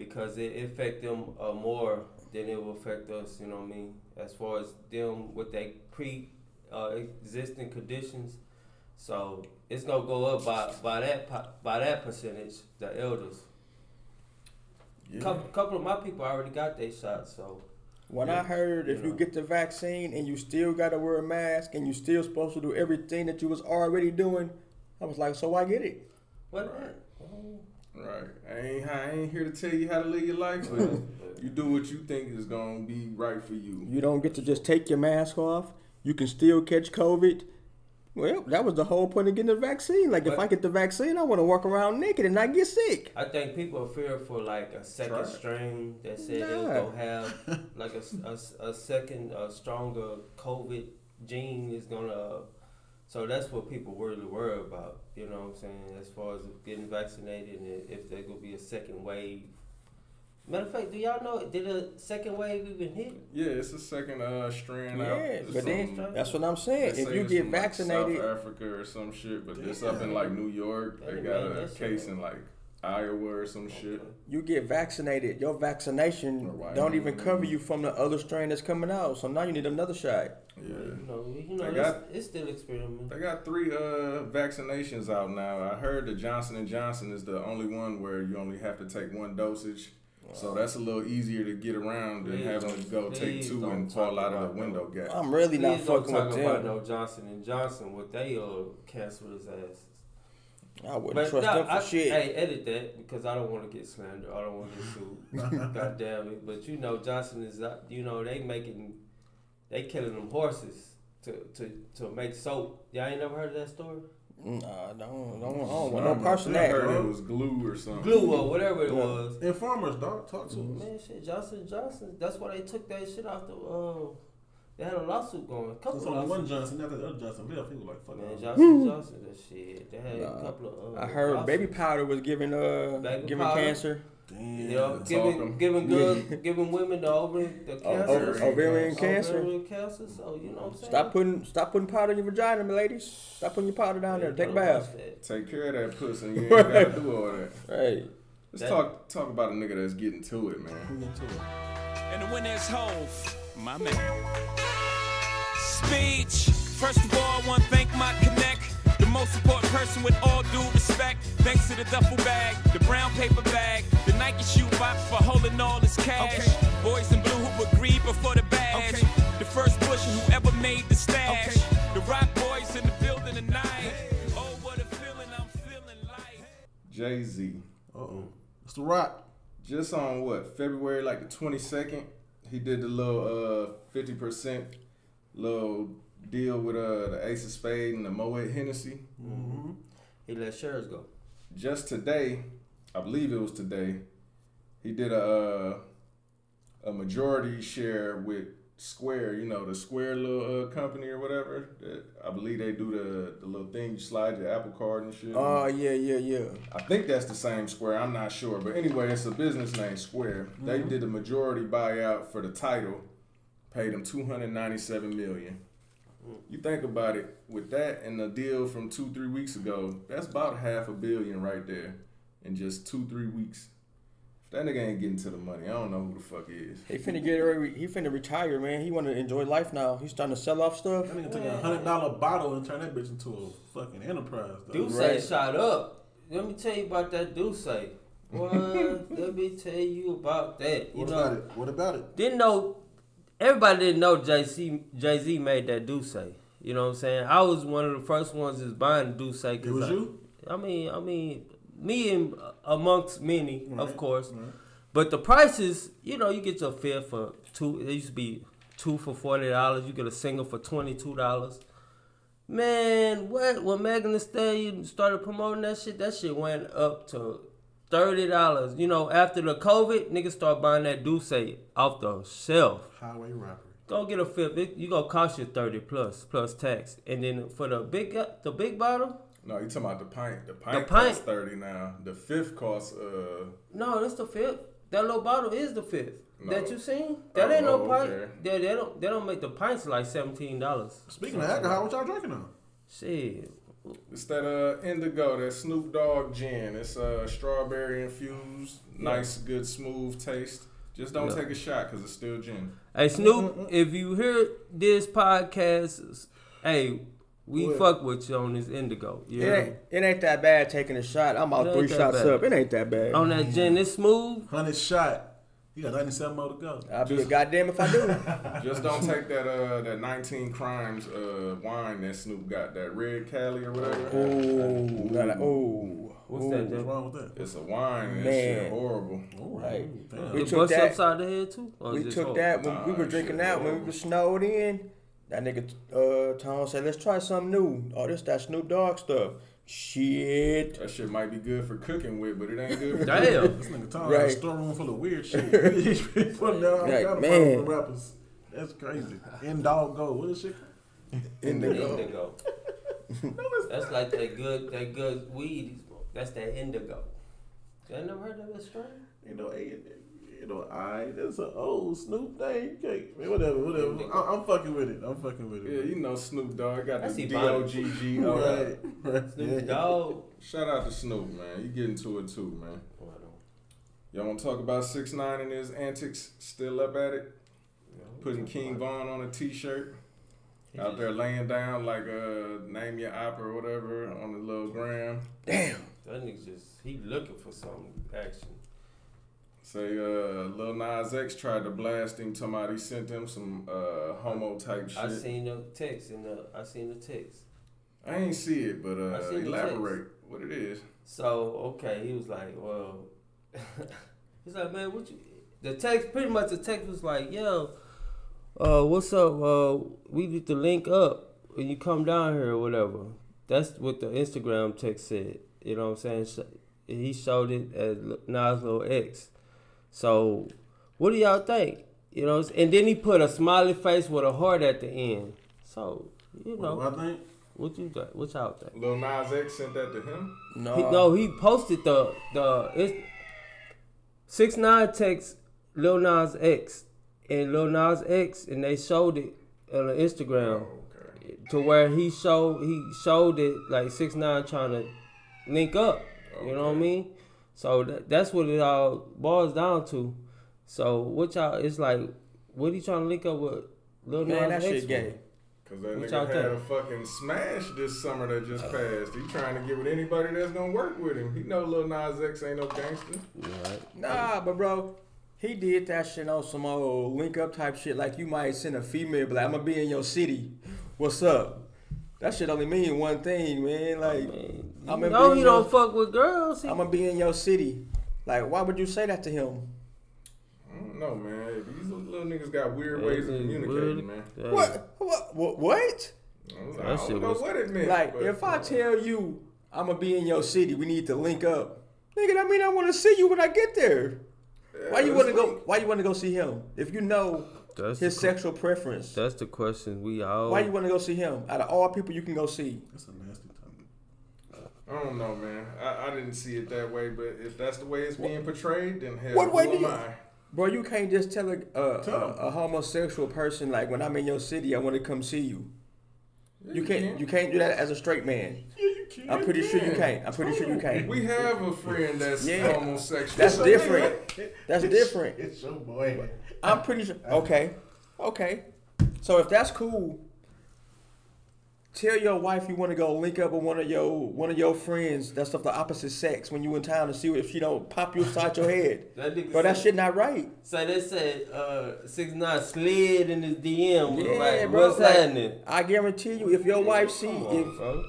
S4: because it, it affect them uh, more than it will affect us. You know what I mean? As far as them with their pre uh, existing conditions, so it's gonna go up by by that by that percentage. The elders. Couple, couple of my people already got their shots, so
S6: When
S4: Yeah.
S6: I heard if
S4: You
S6: you get the vaccine and you still gotta wear a mask and you still supposed to do everything that you was already doing, I was like, so why get it?
S4: what?
S5: Right. I ain't I ain't here to tell you how to live your life, but you do what you think is gonna be right for you.
S6: You don't get to just take your mask off. You can still catch COVID. Well, that was the whole point of getting the vaccine. Like, if I get the vaccine, I want to walk around naked and not get sick.
S4: I think people are fearing for like a second
S5: Try it.
S4: strain that said they'll
S6: Nah.
S4: go have like a a second uh, stronger COVID gene is gonna. So that's what people really worry about. You know what I'm saying? As far as getting vaccinated and if there gonna be a second wave. Matter of fact, do y'all know did a second wave even hit?
S5: Yeah, it's a second uh strand out.
S6: Yeah,
S5: It's
S6: but then that's what I'm
S5: they
S6: saying.
S5: say
S6: If you get
S5: from, like,
S6: vaccinated,
S5: South Africa or some shit, but this up in like New York, they
S4: They
S5: got a case in like Iowa or some shit.
S6: you get vaccinated, your vaccination don't
S5: not?
S6: even cover you from the other strain that's coming out. So now you need another shot.
S5: Yeah.
S4: You know, you know,
S5: They
S4: it's,
S5: got-
S4: it's still experimental.
S5: They got three uh vaccinations out now. I heard the Johnson and Johnson is the only one where you only have to take one dosage. So that's a little easier to get around than
S4: Please
S5: having to go take two and fall out of
S4: about
S5: the window gap.
S6: I'm really not
S4: Please don't
S6: fucking
S4: talk
S6: with
S4: about
S6: them.
S4: no Johnson and Johnson with they uh cancerous asses.
S6: I wouldn't
S4: But
S6: trust
S4: no,
S6: them for
S4: I,
S6: shit.
S4: Hey, edit that because I don't want to get slandered. I don't want to get sued. God damn it! But you know, Johnson is uh, you know they making they killing them horses to to to make soap. Y'all ain't never heard of that story?
S6: Nah, don't, don't, I don't want no
S5: don't
S6: parts of
S5: know. I heard
S6: bro.
S5: it was glue or something.
S4: Glue or whatever it was.
S3: informers, dog. Talk to us.
S4: Man, shit, Johnson Johnson. That's why they took that shit off the. Uh, they had a lawsuit going. A couple
S3: There's
S4: of
S3: only one. Johnson. After the other Johnson left, he was like, "Fuck
S4: Man,
S3: it."
S4: Johnson Johnson, that shit. They had
S6: Nah.
S4: a couple of. Uh,
S6: I heard baby powder was giving uh
S4: Baby
S6: giving
S4: powder?
S6: cancer.
S3: Damn.
S4: You know,
S5: Talk
S4: giving
S5: 'em.
S4: giving girls, giving women the ovarian, the
S6: Oh,
S4: cancer,
S6: ov- ovarian cancer.
S4: ovarian cancer. So you know what I'm saying.
S6: Stop putting stop putting powder in your vagina, my ladies. Stop putting your powder down there. Take a bath.
S5: Take care of that pussy you ain't gotta do all that.
S6: Hey.
S5: Let's
S4: That-
S5: talk talk about a nigga that's getting to it, man.
S3: We into it.
S11: And the winner is Hove, my man. Speech. First of all, I want to thank my connect. The most important person with all due respect. Thanks to the duffel bag, the brown paper bag, the Nike shoe box for holding all his cash. Boys in blue who agreed before the badge. The first Busher who ever made the stash. The rock boys in the building tonight. Oh, what a feeling I'm feeling like.
S5: Jay Z.
S3: Uh oh. It's the rock.
S5: Just on what February like the twenty second, he did the little uh fifty percent little deal with uh the Ace of Spade and the Moet Hennessy.
S3: Mm-hmm.
S4: He let shares go.
S5: Just today, I believe it was today, he did a uh, a majority share with Square. You know the Square little uh, company or whatever. That I believe they do the the little thing you slide your Apple Card and shit.
S6: Oh yeah, yeah, yeah.
S5: I think that's the same Square. I'm not sure, but anyway, it's a business name Square. They did a majority buyout for the title, paid them 297 million. You think about it, with that and the deal from two three weeks ago, that's about half a billion right there in just two three weeks. If that nigga ain't getting to the money, I don't know who the fuck he is.
S6: He finna get ready. He finna retire, man. He want to enjoy life now. He's starting to sell off stuff.
S3: That nigga took a hundred dollar bottle and turned that bitch into a fucking enterprise. Though.
S4: D'Ussé
S6: Right.
S4: shot up. Let me tell you about that D'Ussé. What? Let me tell you about that. You
S3: What
S4: know,
S3: about it? What about it?
S4: didn't know. Everybody didn't know Jay Z. Jay Z made that D'Ussé. You know what I'm saying? I was one of the first ones that's buying D'Ussé.
S3: It was you.
S4: I mean, I mean, me and uh, amongst many, of course.
S3: right.
S4: But the prices, you know, you get your fifth for two. It used to be two for forty dollars. You get a single for twenty two dollars. Man, what when Megan Thee Stallion started promoting that shit, that shit went up to thirty dollars. You know, after the COVID, niggas start buying that D'Ussé off the shelf.
S3: Highway rapper.
S4: Go get a fifth. It, you gonna cost you thirty plus plus tax, and then for the big the big bottle,
S5: No, you talking about the pint? The pint,
S4: pint.
S5: costs thirty now. The fifth costs uh
S4: No, that's the fifth. That little bottle is the fifth.
S5: No.
S4: That you seen? That
S5: Oh,
S4: ain't no pint.
S5: okay.
S4: They, they don't they don't make the pints like seventeen dollars.
S3: Speaking of alcohol, what y'all drinking on?
S4: Shit.
S5: It's that uh Indoggo, that Snoop Dogg gin. It's uh strawberry infused, nice, good, smooth taste. Just don't
S4: Yeah.
S5: take a shot because it's still gin.
S4: Hey Snoop, if you hear this podcast, hey, we
S3: What?
S4: fuck with you on this Indoggo.
S6: It
S4: Yeah.
S6: ain't, it ain't that bad taking a shot. I'm about three shots
S4: bad.
S6: up. It ain't that bad.
S4: On that gin, it's smooth.
S3: Hundred shot. You got ninety seven more to go.
S6: I'll be a goddamn if I do.
S5: Just don't take that uh that 19 crimes uh wine that Snoop got, that red Cali or whatever.
S6: Ooh, gotta, ooh.
S4: What's
S6: ooh.
S4: that?
S3: What's wrong with that?
S5: It's a wine and that
S6: Man.
S5: shit horrible.
S6: Right.
S3: Damn.
S6: We
S4: it
S6: took that-
S4: upside the head too. Or
S6: We took
S4: hold?
S6: that when we were drinking
S5: shit
S6: that when we
S5: horrible.
S6: were snowed in. That nigga uh Tom said, let's try something new. Oh, this that Snoop Dogg stuff. Shit.
S5: That shit might be good for cooking with, but it ain't good for
S4: Damn.
S3: This nigga Tom
S6: Right.
S3: has a storeroom full of weird shit. He's been putting down all
S6: Like,
S3: kind of
S6: man.
S3: man. rappers. That's crazy. Indoggo. What is shit?
S6: Indigo.
S4: Indigo. That's like that good that good weed. That's that indigo. I never heard of that strain.
S3: You know, hey, you know, I that's an old Snoop thing. Okay, man, whatever, whatever. I, I'm fucking with it. I'm fucking with it.
S5: Yeah, you know Snoop Dogg got
S4: That's
S5: the D
S4: Ebonics.
S5: O G G O.
S3: right, right.
S4: Snoop Dogg.
S5: Shout out to Snoop, man. You get into it too, man. Oh, Y'all want to talk about six nine and his antics? Still up at it? Putting King Von on a T-shirt. Out there laying down like a name your op or whatever on the little gram.
S6: Damn.
S4: That nigga just he looking for some action.
S5: Say uh Lil Nas X tried to blast him, about sent him some uh homo type shit.
S4: I seen the text in the I seen the text.
S5: I ain't see it, but uh elaborate what it is.
S4: So okay, he was like, well, he's like, man, what you? The text pretty much the text was like, yo, uh, what's up? Uh, we need to link up when you come down here or whatever. That's what the Instagram text said. You know what I'm saying? He showed it as Nas Lil X. So, what do y'all think? You know, and then he put a smiley face with a heart at the end. So, you know,
S3: What do I think?
S4: what you th- what y'all think?
S5: Lil Nas X sent that to him.
S6: No.
S4: He, no, he posted the the it's six nine text Lil Nas X and Lil Nas X and they showed it on Instagram
S5: Okay.
S4: to where he showed he showed it like six nine trying to link up. You know what I mean? So that, that's what it all boils down to. So what y'all? It's like what he trying to link up with Lil
S6: Man,
S4: Nas
S6: that
S4: X
S6: shit
S4: for?
S6: gay.
S5: Cause that
S4: What
S5: nigga had
S4: think?
S5: a fucking smash this summer that just uh. passed. He trying to get with anybody that's gonna work with him. He know Lil Nas X ain't no gangster.
S4: Right.
S6: Nah, but bro, he did that shit on some old link up type shit. Like you might send a female, be like, I'm gonna be in your city. What's up? That shit only mean one thing, man. Like,
S4: Man,
S6: I'm
S4: you
S6: gonna
S4: know
S6: be
S4: he
S6: in
S4: don't
S6: your,
S4: fuck with girls.
S6: I'm gonna be in your city. Like, why would you say that to him?
S5: I don't know, man. These little niggas got weird
S4: Yeah,
S5: ways of communicating,
S4: weird.
S5: man.
S4: Yeah.
S6: What? What? What? what?
S5: I was-
S4: That
S5: I don't know
S4: was-
S5: what it meant.
S6: Like,
S5: but,
S6: if I
S5: uh,
S6: tell you I'm gonna be in your city, we need to link up. Nigga, that mean I want to see you when I get there. Why you want to
S5: let's
S6: go? Why you want to go see him? If you know
S4: That's
S6: his
S4: the,
S6: sexual preference,
S4: that's the question we all.
S6: why you want to go see him? Out of all people you can go see,
S3: That's a nasty topic.
S5: I don't know, man. I, I didn't see it that way, but if that's the way it's being portrayed, then hell,
S6: What way
S5: who
S6: do
S5: am
S6: you-
S5: I?
S6: bro, you can't just tell a a,
S3: Tell
S6: a, a homosexual person like when I'm in your city, I want to come see you.
S5: Yeah,
S6: You can't. You can't do that as a straight man.
S3: Yeah, you can.
S6: I'm pretty sure you
S5: can.
S6: can't. I'm pretty sure you can't.
S5: We have a friend that's
S6: Yeah.
S5: homosexual.
S6: That's
S5: So,
S6: different. That's different.
S3: It's your boy.
S6: I'm pretty sure. Okay, okay. So if that's cool, tell your wife you want to go link up with one of your one of your friends that's of the opposite sex when you in town to see if she don't pop you upside your head.
S4: That nigga
S6: Bro, that shit not right.
S4: So they said uh, six nine slid in his DM.
S6: Yeah,
S4: like,
S6: bro.
S4: what's
S6: like,
S4: happening?
S6: I guarantee you, if your wife see
S4: Come on,
S6: if
S4: bro.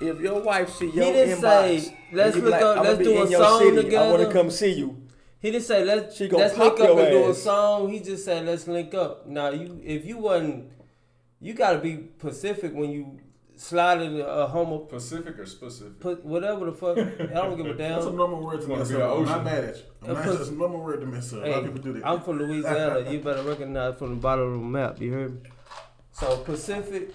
S6: If your wife see
S4: He
S6: your
S4: didn't
S6: inbox,
S4: say, "Let's
S6: and you be
S4: look up- let's
S6: be
S4: do a song
S6: city, I want to come see you.
S4: He didn't say let's
S6: She gonna
S4: let's
S6: pop
S4: link up
S6: your
S4: and do a song. He just said let's link up. Now you if you wasn't, you gotta be Pacific when you slide in a homo.
S5: Pacific or specific?
S4: Put whatever the fuck. I don't give a damn.
S3: That's a
S4: damn.
S3: normal word to mess up. I'm not mad at you. I'm not just a normal word to mess up. A lot of people do that.
S4: I'm from Louisiana. you better recognize from the bottom of the map. You heard me? So Pacific,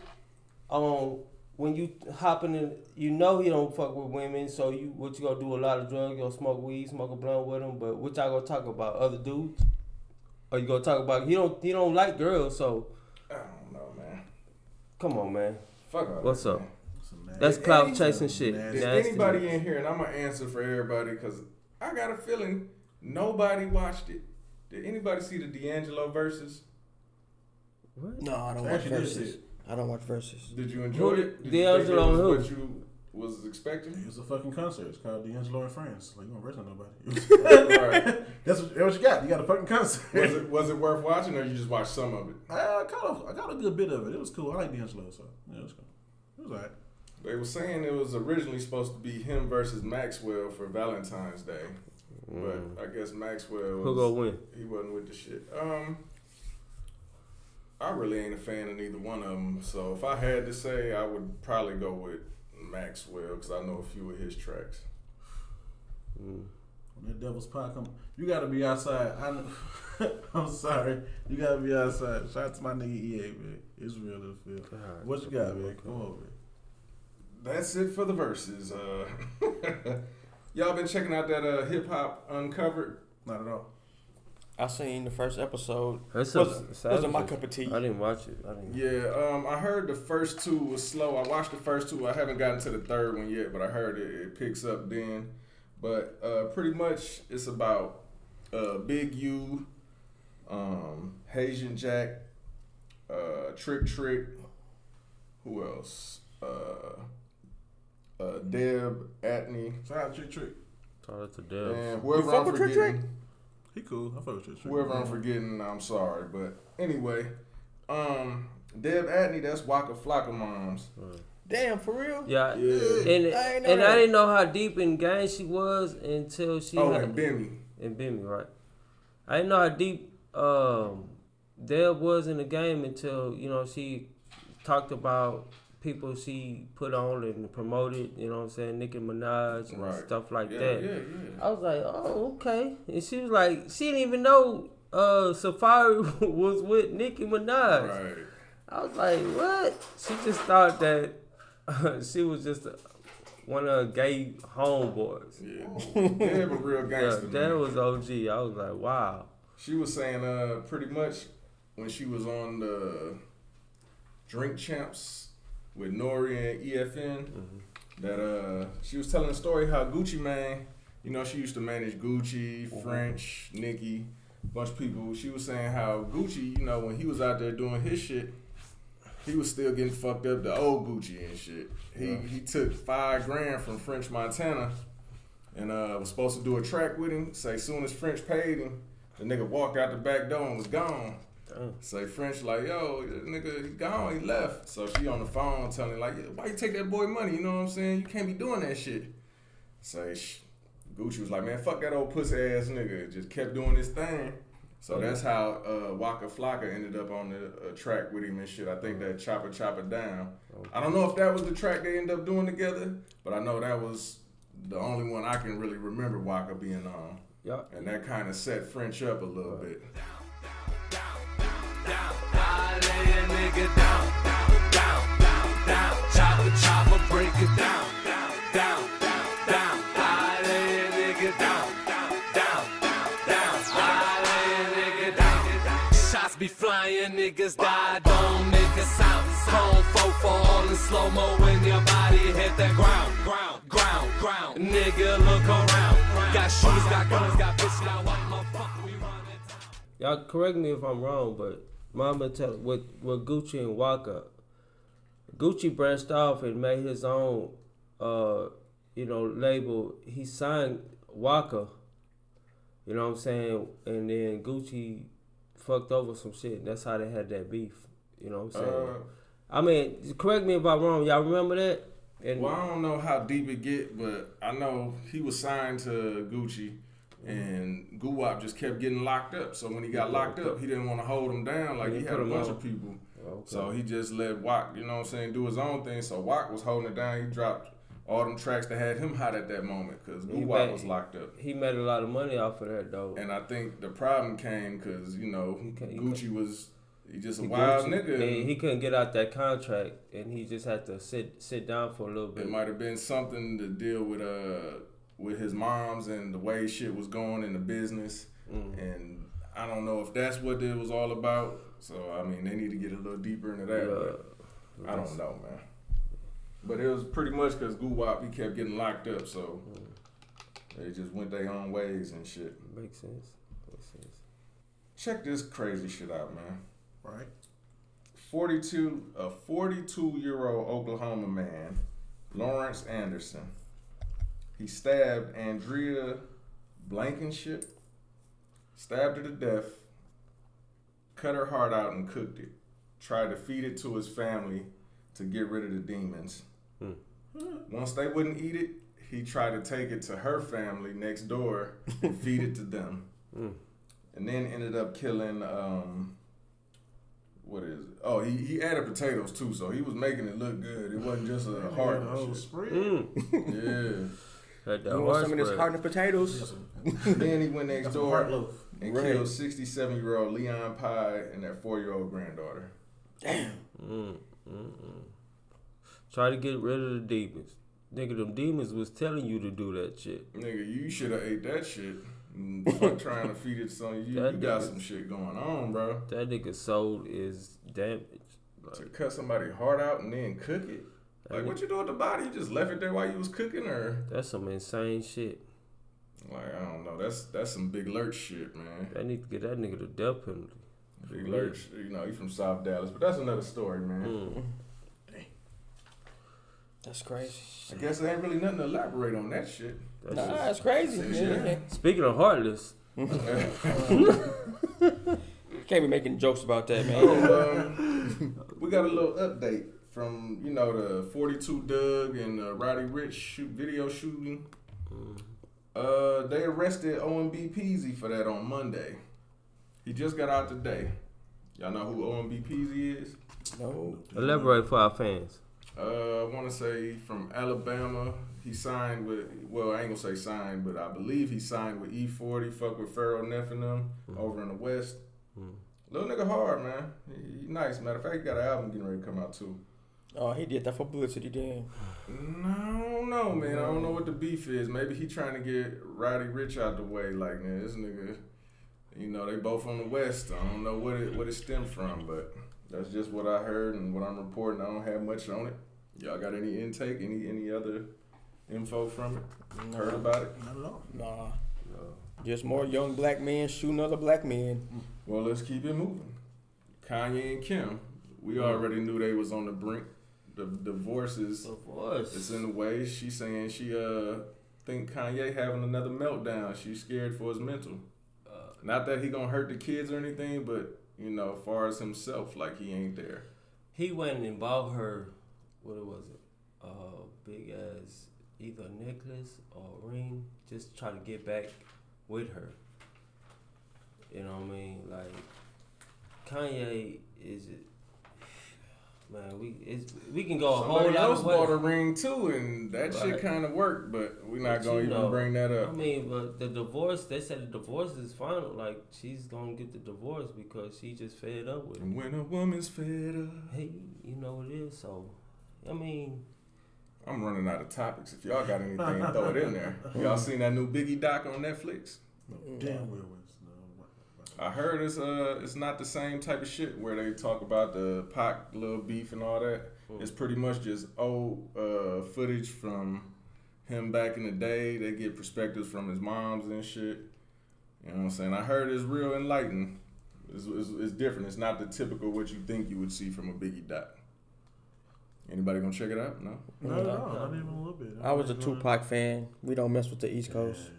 S4: um, when you hopping in, you know he don't fuck with women. So you what you gonna do? A lot of drugs. You gonna smoke weed, smoke a blunt with him. But what y'all gonna talk about? Other dudes? Or you gonna talk about he don't he don't like girls? So
S5: I don't know, man.
S4: come on, man.
S5: Fuck all
S4: What's
S5: that,
S4: up?
S5: man.
S4: That's clout chasing shit.
S3: Nasty.
S5: Is anybody in here, and I'm gonna answer for everybody because I got a feeling nobody watched it. Did anybody see the D'Angelo Verzuz?
S4: What?
S6: No, I don't watch
S3: actually did see
S6: Verzuz.
S3: it.
S6: I don't watch Verzuz.
S5: Did you enjoy it?
S4: did-
S5: Did you think
S4: D'Angelo
S5: was
S4: and who?
S5: what you was expecting?
S3: It was a fucking concert. It's called D'Angelo and Friends. Like you don't arrest nobody.
S5: right.
S3: That's what, that's what you got. You got a fucking concert.
S5: Was it was it worth watching, or you just watched some of it?
S3: I got a, I got a good bit of it. It was cool. I like D'Angelo, so yeah, it was cool. It was alright.
S5: They were saying it was originally supposed to be him versus Maxwell for Valentine's Day, but I guess Maxwell was,
S4: Who gonna win?
S5: he wasn't with the shit. Um, I really ain't a fan of neither one of them. So if I had to say, I would probably go with Maxwell because I know a few of his tracks.
S4: Mm.
S3: When that devil's pot come, you gotta be outside. I I'm sorry. You gotta be outside. Shout out to my nigga EA, man. It's real to feel.
S4: God.
S3: What you got, man? Come on, man.
S5: That's it for the Verzuz. Uh, y'all been checking out that uh, hip hop uncovered?
S3: Not at all.
S6: I seen the first episode.
S4: That's
S6: Wasn't,
S4: some
S6: wasn't my cup of tea.
S4: I didn't watch it. I didn't.
S5: Yeah, um, I heard the first two was slow. I watched the first two. I haven't gotten to the third one yet, but I heard it, it picks up then. But uh, pretty much it's about uh, Big U, um, Haitian Jack, uh, Trick Trick, who else? Uh, uh, Deb Antney,
S3: Shout out to Trick Trick.
S4: Shout out to Deb.
S5: and whoever
S6: fuck
S5: I'm
S6: with Trick
S5: forgetting.
S6: Trick?
S3: He cool. I fuck with Trick Trick.
S5: Whoever I'm forgetting, I'm sorry. But anyway, um, Deb Antney, that's Waka Flocka moms.
S6: Damn, for real?
S4: Yeah,
S5: Yeah.
S4: and
S6: I ain't know
S4: and I didn't know how deep in game she was until she
S5: Oh,
S4: had
S5: and Bimmy.
S4: and Bimmy, right? I didn't know how deep um, Deb was in the game until you know she talked about people she put on and promoted. You know what I'm saying, Nicki Minaj and
S5: Right.
S4: stuff like
S5: Yeah,
S4: that.
S5: yeah, yeah.
S4: I was like, oh, okay. And she was like, she didn't even know uh, Safaree was with Nicki Minaj.
S5: Right.
S4: I was like, what? She just thought that she was just a, one of her gay homeboys.
S5: Yeah. Deb a real
S4: Yeah,
S5: gangster.
S4: that
S5: man.
S4: was OG. I was like, wow.
S5: She was saying uh pretty much when she was on the Drink Champs with Nori and EFN that uh she was telling the story how Gucci Mane, you know, she used to manage Gucci, French, Nicki, bunch of people. She was saying how Gucci, you know, when he was out there doing his shit, he was still getting fucked up the old Gucci and shit. He he took five grand from French Montana and uh was supposed to do a track with him. Say soon as French paid him, the nigga walked out the back door and was gone.
S4: Damn.
S5: Say French like, yo, nigga, he gone, he left. So she on the phone telling like, why you take that boy money? You know what I'm saying? You can't be doing that shit. Say, sh- Gucci was like, man, fuck that old pussy ass nigga. Just kept doing his thing. So that's how uh, Waka Flocka ended up on the uh, track with him and shit. I think that Chopper Chopper Down. I don't know if that was the track they ended up doing together, but I know that was the only one I can really remember Waka being on.
S4: Yeah.
S5: And that kind of set French up a little bit.
S11: A nigga down, down, down, down. Chopper, chopper, break it down, down, down, down. I lay a nigga down, down, down, down. I lay a nigga down. Shots be flying, niggas die, don't make a sound. Chrome fofo all in slow mo when your body hit the ground, ground, ground, ground. Nigga, look around. Got shooters, got guns, got town.
S4: Y'all correct me if I'm wrong, but Mama tell with with Gucci and Waka, Gucci branched off and made his own, uh, you know, label. He signed Waka. You know what I'm saying? And then Gucci fucked over some shit. That's how they had that beef. You know what I'm saying?
S5: Uh,
S4: I mean, correct me if I'm wrong. Y'all remember that? And
S5: Well, I don't know how deep it get, but I know he was signed to Gucci, and Guwap just kept getting locked up. So when he got locked up, he didn't want to hold him down. Like
S4: He
S5: he had a bunch
S4: on.
S5: of people.
S4: Okay.
S5: So he just let Wak, you know what I'm saying, do his own thing. So Wak was holding it down. He dropped all them tracks that had him hot at that moment because
S4: He
S5: Guwap was locked up.
S4: he made a lot of money off of that though.
S5: And I think the problem came because you know
S4: can't- he
S5: Gucci was he just a
S4: He
S5: wild
S4: Gucci,
S5: nigga.
S4: and he couldn't get out that contract, and he just had to sit sit down for a little bit.
S5: It might have been something to deal with uh with his moms and the way shit was going in the business,
S4: Mm.
S5: and I don't know if that's what it was all about. So I mean, they need to get a little deeper into that. but I don't know, man. But it was pretty much because Guwap he kept getting locked up, so they just went their own ways and shit.
S4: Makes sense. Makes sense.
S5: Check this crazy shit out, man.
S3: Right.
S5: 42 a 42 year old Oklahoma man, Lawrence Anderson. He stabbed Andrea Blankenship, stabbed her to death, cut her heart out and cooked it. Tried to feed it to his family to get rid of the demons. Once they wouldn't eat it, he tried to take it to her family next door and feed it to them. And then ended up killing um, what is it? Oh, he, he added potatoes too, so he was making it look good. It wasn't just a heart.
S3: the whole spread.
S4: Mm.
S5: Yeah.
S4: Had that
S6: You want
S4: horse
S6: some of this hardened potatoes?
S5: then he went next door and
S6: Right.
S5: killed 67 year old Leon Pye and their four year old granddaughter.
S4: Mm, mm, mm. Try to get rid of the demons. Nigga, them demons was telling you to do that shit.
S5: Nigga, you should have ate that shit. Mm, Fuck trying to feed it to some. You,
S4: That
S5: you got some shit going on, bro.
S4: That nigga soul is damaged.
S5: To cut somebody's heart out and then cook it. Like, what you do with the body? You just left it there while you was cooking, or
S4: That's some insane shit.
S5: like I don't know. That's that's some big lurch shit, man.
S4: They need to get that nigga the death penalty.
S5: Big lurch. You know, he from South Dallas, but that's another story, man.
S4: Mm.
S6: That's crazy.
S5: I guess there ain't really nothing to elaborate on that shit.
S4: That's
S6: Nah,
S4: just-
S6: that's crazy.
S5: Yeah.
S6: Yeah.
S4: Speaking of heartless,
S6: Can't be making jokes about that, man.
S5: um, we got a little update from you know the 42 Dugg and uh, Roddy Ricch shoot video shooting. Uh, they arrested OMB Peasy for that on Monday. He just got out today. Y'all know who OMB Peasy is?
S6: no.
S4: elaborate for our fans.
S5: Uh, I want to say from Alabama. He signed with, well, I ain't gonna say signed, but I believe he signed with E40, fuck with Pharaoh Neff and them over in the West. Little nigga hard, man. He, he nice. Matter of fact, he got an album getting ready to come out too.
S6: Oh, he did that for publicity, then.
S5: No, no, man. I don't know what the beef is. Maybe he trying to get Roddy Ricch out the way. Like, man, this nigga, you know, they both on the West. I don't know what it what it stemmed from, but that's just what I heard and what I'm reporting. I don't have much on it. Y'all got any intake? Any any other info from it? Heard about it?
S3: Not at all.
S6: Nah. Just more young black men shooting other black men.
S5: Well, let's keep it moving. Kanye and Kim, we already knew they was on the brink. The divorce is
S4: Divorce.
S5: it's in the way. She's saying she uh think Kanye having another meltdown. She's scared for his mental. Uh, Not that he gonna hurt the kids or anything, but you know, as far as himself, like he ain't there.
S4: He went and bought her, what was it? Uh, big ass either necklace or ring, just try to get back with her. You know what I mean? Like Kanye is it. Man, we it's, we can go a whole
S5: Somebody
S4: lot
S5: else
S4: of
S5: bought a ring too, and that shit kind of worked. But we're not
S4: But
S5: gonna even
S4: know,
S5: bring that up.
S4: I mean, but the divorce, they said the divorce is final. Like, she's gonna get the divorce because she just fed up with it.
S5: And when a woman's fed up,
S4: Hey, you know what it is. So, I mean,
S5: I'm running out of topics. If y'all got anything, throw it in there. Y'all seen that new Biggie doc on Netflix?
S3: No, Damn well was no.
S5: I heard it's uh it's not the same type of shit where they talk about the Pac little beef and all that. It's pretty much just old uh, footage from him back in the day. They get perspectives from his moms and shit. You know what I'm saying? I heard it's real enlightening. It's, it's, it's different. It's not the typical what you think you would see from a Biggie doc. Anybody gonna check it out? No.
S3: No, no, not even a little bit.
S6: I was a
S3: ain't gonna-
S6: Tupac fan. We don't mess with the East Coast.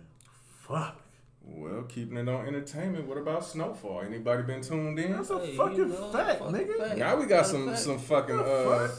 S3: Fuck.
S5: Well, keeping it on entertainment. What about Snowfall? Anybody been tuned in?
S3: That's a
S4: Hey, you
S3: fucking
S4: know,
S3: fact,
S4: fucking
S3: nigga.
S4: fact.
S5: Now we got
S4: Matter
S5: some some fucking uh
S3: fuck?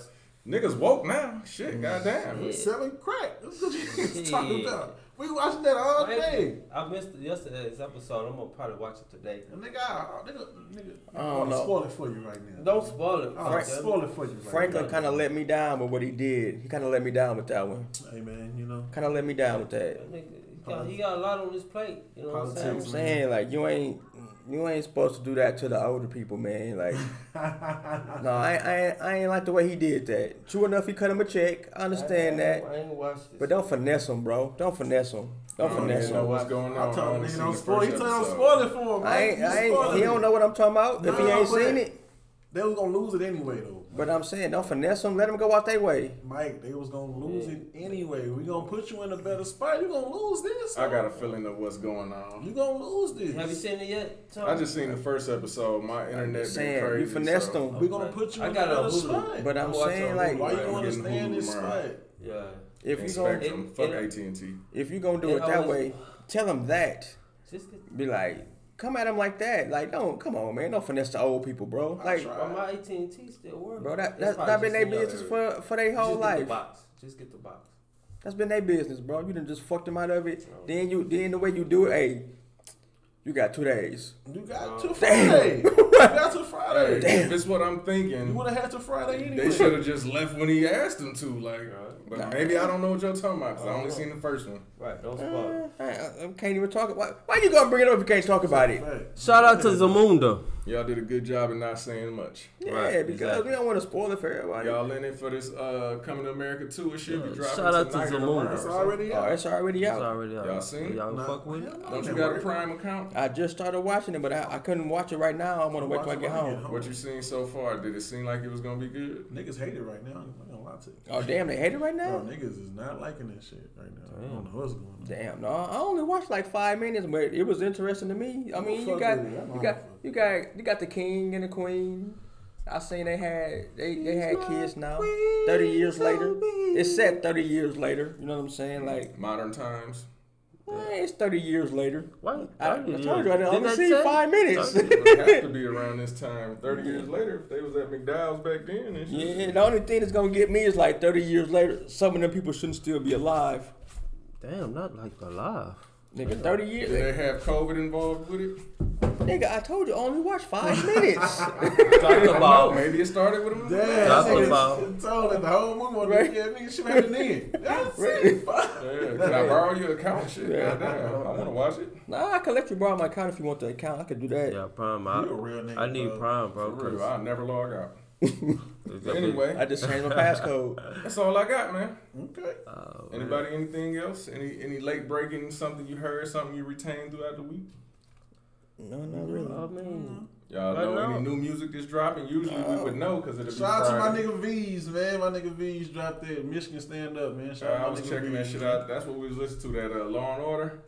S5: niggas woke now. Shit, goddamn.
S4: Yeah.
S3: Selling crack. That's what you talking about. We watching that all day.
S4: I missed yesterday's episode. I'm gonna probably watch it today.
S3: And nigga, I, nigga, nigga,
S6: I don't know.
S3: spoil it for you right now.
S4: Don't spoil it.
S3: I'll
S4: Fuck that.
S3: spoil it for you. Right
S6: Franklin
S3: now.
S6: kind of let me down with what he did. He kind of let me down with that one.
S3: Hey man, you know.
S6: Kind of let me down with that.
S4: That nigga, he, got, he got a lot on his plate. You know what I'm saying?
S3: I'm
S6: saying? Like you ain't you ain't supposed to do that to the older people, man. Like no, I I ain't, I ain't like the way he did that. True enough, he cut him a check. I understand
S4: I,
S6: that,
S4: I ain't watched this.
S6: but don't finesse him, bro. Don't finesse him. Don't
S5: oh, I
S6: finesse him.
S5: what's going
S3: I
S5: on. I
S3: told him,
S5: only
S3: don't spoil. He told him
S5: episode.
S3: spoil it for him.
S6: I ain't,
S3: You
S6: I ain't,
S3: spoiling
S6: he don't know what I'm talking about if he ain't seen it.
S3: They was gonna lose it anyway though.
S6: But I'm saying, don't finesse them. Let them go out their way.
S3: Mike, they was gonna lose it anyway. We gonna put you in a better spot. You gonna lose this.
S5: I got a feeling of what's going on.
S3: You gonna lose this.
S4: Have you seen it yet? Tom?
S5: I just seen the first episode. My internet been
S6: saying,
S5: crazy.
S6: you finessed
S5: so-
S6: them.
S3: We gonna put you
S4: I
S3: in a
S4: got a
S3: better
S4: Hulu.
S3: spot.
S6: But I'm
S4: I'm watching
S6: saying, like,
S4: Hulu
S3: Why you
S5: Right,
S3: don't
S5: I'm
S3: understand this
S5: tomorrow.
S3: spot?
S4: Yeah.
S6: if
S5: And
S6: you gonna
S5: Spectrum,
S4: it-
S5: fuck
S4: it-
S5: AT and T.
S6: if you gonna do
S4: It
S6: it that
S4: always-
S6: way, tell them that. Be like, come at him like that. Like, don't come on, man. Don't finesse the old people, bro. Like,
S3: tried.
S4: my AT and T still works.
S6: bro, that
S4: It's
S6: that been their business for for their whole
S4: Just
S6: whole
S4: get the
S6: life.
S4: box. Just get the box.
S6: That's been their business, bro. You done just fucked them out of it. Then you then the way you do it, hey, you got two days.
S3: You got till
S6: Damn.
S3: Friday. you got till
S5: Hey,
S3: Friday.
S5: if it's what I'm thinking, You
S3: would have had till Friday anyway.
S5: they should have just left when he asked them to. Like, but
S6: Nah.
S5: maybe I don't know what you're talking about because I only
S4: Uh-huh.
S5: seen the first one.
S4: Right. Don't spoil
S6: Uh. I, I can't even talk about. Why you gonna bring it up if you can't talk about it?
S4: Shout out to Zamunda.
S5: Y'all did a good job in not saying much.
S6: Yeah,
S4: Right,
S6: because
S4: exactly.
S6: we don't want to spoil it for everybody.
S5: Y'all in it for this uh coming to America tour. It should be
S4: Yeah,
S5: dropping
S4: shout out to
S5: tonight
S4: Zamunda.
S3: It's
S5: so-
S3: already
S6: Oh,
S3: out.
S6: it's already
S4: It's
S6: out.
S4: already out.
S5: Y'all seen?
S4: Y'all
S3: Nah.
S4: fuck with it?
S5: Don't you got a Prime account?
S6: I just started watching it, but I, I couldn't watch it right now. I'm gonna wait till I get
S3: when
S6: home.
S5: What you seen so far? Did it seem like it was gonna be good?
S3: Niggas hate it right now. I'm gonna lie to you.
S6: Oh damn, they hate it right
S3: Bro,
S6: now.
S3: niggas is not liking that shit right now. I don't know what's going on.
S6: Damn, no, I only watched like five minutes, but it was interesting to me. I mean, you got,
S3: with it. I'm
S6: you got,
S3: for it.
S6: You got, you got the king and the queen. I seen they had, they, they had kids now. Thirty years later, it's set thirty years later. You know what I'm saying? Like,
S5: Modern times.
S6: it's thirty years later.
S4: What?
S6: I, I
S4: 30
S6: told you I didn't
S4: Didn't
S6: only see
S4: say?
S6: five minutes.
S4: 30.
S5: It would have to be around this time. Thirty years later, if they was at McDowell's back then and shit.
S6: Yeah, the only thing that's gonna get me is like 30 years later, some of them people shouldn't still be alive.
S4: Damn, not like alive.
S6: Nigga, 30 years.
S5: Did they have COVID involved with it?
S6: Nigga, I told you, I only watch five minutes.
S4: Talk about.
S5: maybe it started with them.
S3: Damn,
S4: Talk
S3: niggas
S4: about-
S3: told it the whole movie. Right.
S6: Right.
S3: Yeah, nigga, should have been in. That's
S6: Right.
S3: it. Fuck.
S5: Yeah, can I borrow your account? Shit,
S6: Yeah.
S5: goddamn, I want to watch it.
S6: nah, I can let you borrow my account if you want the account. I could do that.
S4: Yeah, Prime.
S3: You a
S4: I,
S3: real nigga,
S4: I need
S3: bro.
S4: Prime, bro.
S5: For real,
S4: 'cause
S5: I'll never log out.
S4: it's a big-
S5: Anyway,
S6: I just changed my passcode.
S5: that's all I got, man.
S3: Okay.
S4: Oh,
S5: Anybody, anything else? Any any late breaking? Something you heard? Something you retained throughout the week?
S6: No, not really.
S4: I mean,
S5: Y'all
S4: I
S5: know
S4: know.
S5: any new music that's dropping? Usually we would know because it'll be
S3: Shout out to my nigga Veeze, man. My nigga Veeze dropped that Michigan stand up, man. Shout
S5: Uh,
S3: out
S5: I
S3: my
S5: was
S3: nigga
S5: checking that
S3: Veeze,
S5: shit out. That's what we was listening to. That uh, Law and Order,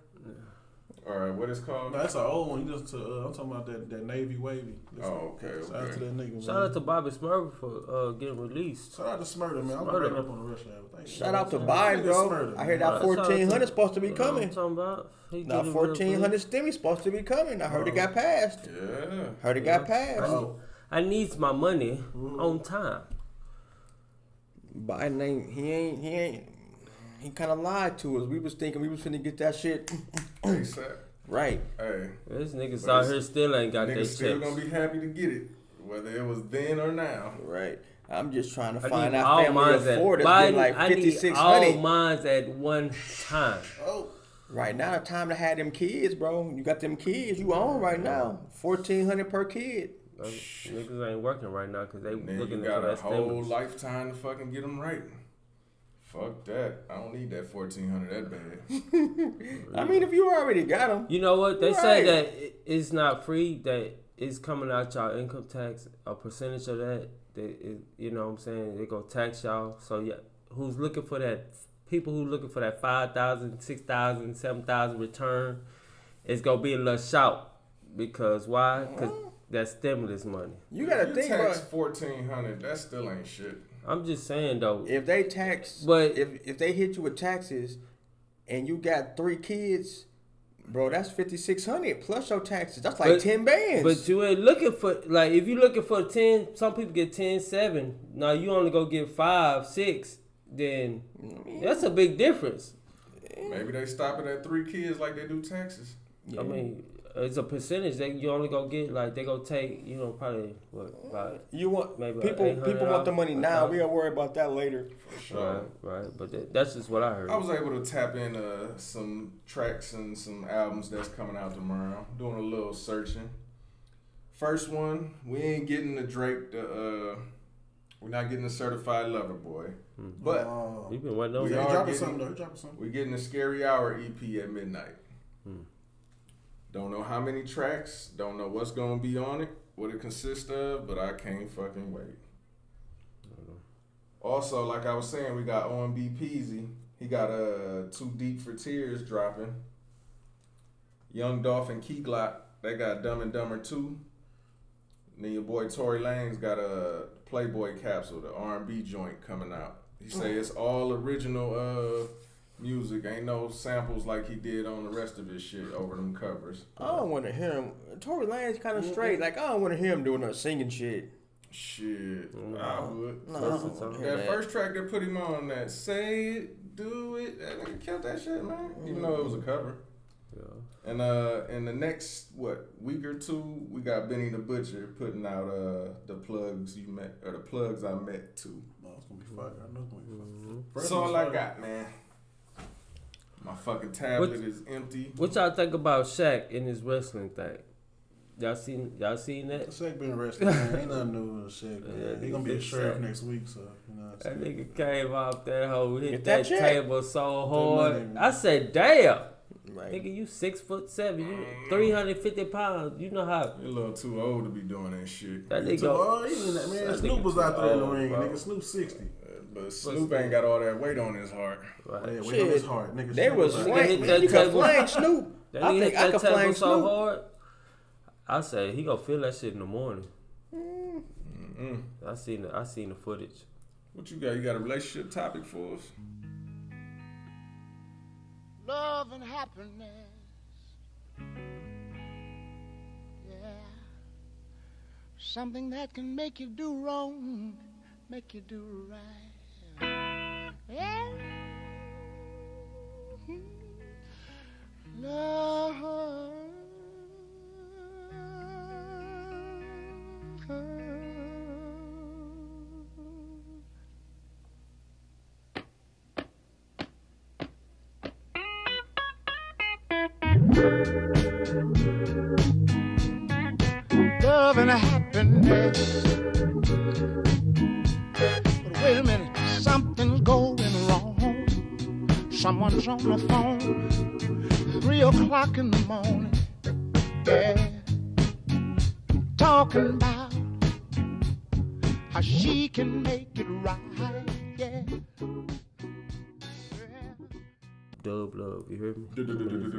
S5: or what it's called?
S3: No, that's an old one. He just to, uh, I'm talking about that, that Navy Wavy. Listen,
S5: Oh, okay,
S3: Shout out to that nigga, man.
S4: shout out to Bobby Shmurda for uh, getting released.
S3: Shout out to Shmurda, man. I'm Shmurda. up on the rush hour. Thank.
S6: Shout out to
S3: Nigga
S6: Biden, bro.
S3: Shmurda,
S6: I heard that
S4: Shout out to-
S6: 1400 supposed to be
S4: You know what I'm
S6: coming.
S4: talking about? He
S6: Now
S4: getting real
S6: 1400 stimmy supposed to be coming. I heard it got passed.
S5: Yeah.
S6: Heard it got passed.
S3: Oh,
S4: I needs my money on time.
S6: Biden ain't he ain't he ain't he kind of lied to us. We was thinking we was finna get that shit
S5: ASAP.
S6: Right.
S5: Hey,
S4: This niggas
S5: But
S4: out here still ain't got their
S5: niggas still
S4: checks.
S5: gonna be happy to get it, whether it was then or now.
S6: Right. I'm just trying to
S4: I
S6: find out
S4: all
S6: family
S4: mines
S6: of
S4: at
S6: four that's
S4: Biden,
S6: been like
S4: I need all
S6: hundred.
S4: mines at one time.
S3: Oh,
S6: Right now, the time to have them kids, bro. You got them kids you own right now. Fourteen hundred per kid.
S4: Niggas ain't working right now because they
S5: And then you
S4: looking
S5: got
S4: for
S5: a
S4: that
S5: whole
S4: stimulus.
S5: lifetime to fucking get them right. Fuck that. I don't need that fourteen hundred that bad.
S6: I mean, if you already got them,
S4: You know what? They say that it's not free. That it's coming out y'all income tax. A percentage of that. That it, you know what I'm saying? They go tax y'all. So yeah, who's looking for that? People who looking for that 5,000, 6,000, 7,000 return, it's gonna be a little shout because why? Because that stimulus money.
S6: you gotta
S5: you
S6: think
S5: tax
S6: about
S5: fourteen hundred. That still ain't shit.
S4: I'm just saying though.
S6: if they tax,
S4: But-
S6: if if they hit you with taxes, and you got three kids, bro, that's fifty six hundred plus your taxes. That's like
S4: But-
S6: ten bands.
S4: But you ain't looking for like if you're looking for ten, some people get 10, 7. Now you only go get five, six. Then mm-hmm. that's a big difference.
S5: Maybe they stop it at three kids like they do taxes.
S4: I mean, it's a percentage that you only go get like they go take. You know, probably what about
S6: you want
S4: maybe
S6: people
S4: 800
S6: people want the money now.
S4: $1,000.
S6: We gotta worry about that later.
S5: For sure.
S4: right, right. But that, that's just what I heard.
S5: I was able to tap into some tracks and some albums that's coming out tomorrow. Doing a little searching. First one, we ain't getting the Drake. The uh, we're not getting the Certified Lover Boy, but
S3: oh.
S4: we've been waiting on.
S5: We are
S3: dropping
S5: getting-
S3: something though. He dropping something.
S5: we're getting the Scary Hour EP at midnight.
S4: Hmm.
S5: Don't know how many tracks. Don't know what's gonna be on it. What it consists of, but I can't fucking wait. Also, like I was saying, we got OMB Peasy. He got uh Too Deep for Tears dropping. Young Dolph and Key Glock, they got Dumb and Dumber 2. And then your boy Tory Lanez got a Playboy capsule, the R&B joint coming out. He say it's all original uh music, ain't no samples like he did on the rest of his shit over them covers.
S6: I don't want to hear him. Tory Lanez kind of straight. Like I don't want to hear him doing no singing shit.
S5: Shit, I would.
S6: No, I don't
S4: it's
S6: wanna hear
S5: That
S6: that.
S5: first track that put him on that say it, do it, that nigga killed that shit, man. Even though it was a cover.
S4: Yeah.
S5: And uh in the next what week or two, we got Benny the Butcher putting out uh the plugs you met or the plugs I met too.
S3: Oh, it's gonna be fire. I know it's gonna be fire.
S4: Mm-hmm.
S3: First
S5: That's all
S3: one's
S5: I
S3: fire.
S5: got, man. My fucking tablet
S4: What-
S5: is empty.
S4: What y'all think about Shaq in his wrestling thing? Y'all seen y'all seen that?
S3: Shaq been arrested, man. Ain't nothing new with Shaq.
S4: Yeah,
S3: He gonna be a
S4: big
S3: sheriff
S4: Shaq.
S3: next week, so you know. What
S4: That
S3: I'm saying?
S4: nigga came off that hoe, hit
S6: Get
S4: that,
S6: that
S4: table so hard. I said, damn.
S6: Right.
S4: Nigga, you six foot seven, you mm. three hundred fifty pounds. You know how
S5: You're a little too old to be doing that shit.
S4: that
S3: Too
S4: nigga.
S3: old, he ain't that man.
S4: That
S3: Snoop
S4: nigga
S3: was out there in the ring.
S4: bro.
S3: Nigga, Snoop sixty.
S5: But Snoop ain't got all that weight on his heart.
S4: Right.
S3: yeah, wait
S6: Shit,
S3: on his heart, nigga.
S6: They was
S3: out
S6: flank.
S4: hit
S6: Man,
S4: that
S6: you could
S4: table.
S6: flank Snoop.
S4: That
S6: I think
S4: hit
S6: I
S4: that
S6: could flank
S4: so
S6: Snoop.
S4: hard. I say he gonna feel that shit in the morning.
S5: Mm-mm.
S4: I seen the I seen the footage.
S5: What you got? You got a relationship topic for us?
S12: love and happiness. Yeah. Something that can make you do wrong, make you do right. Love and happiness. Someone's on the phone, three o'clock in the morning. Yeah, talking about how she can make it right. Yeah.
S4: Dub love, you hear me?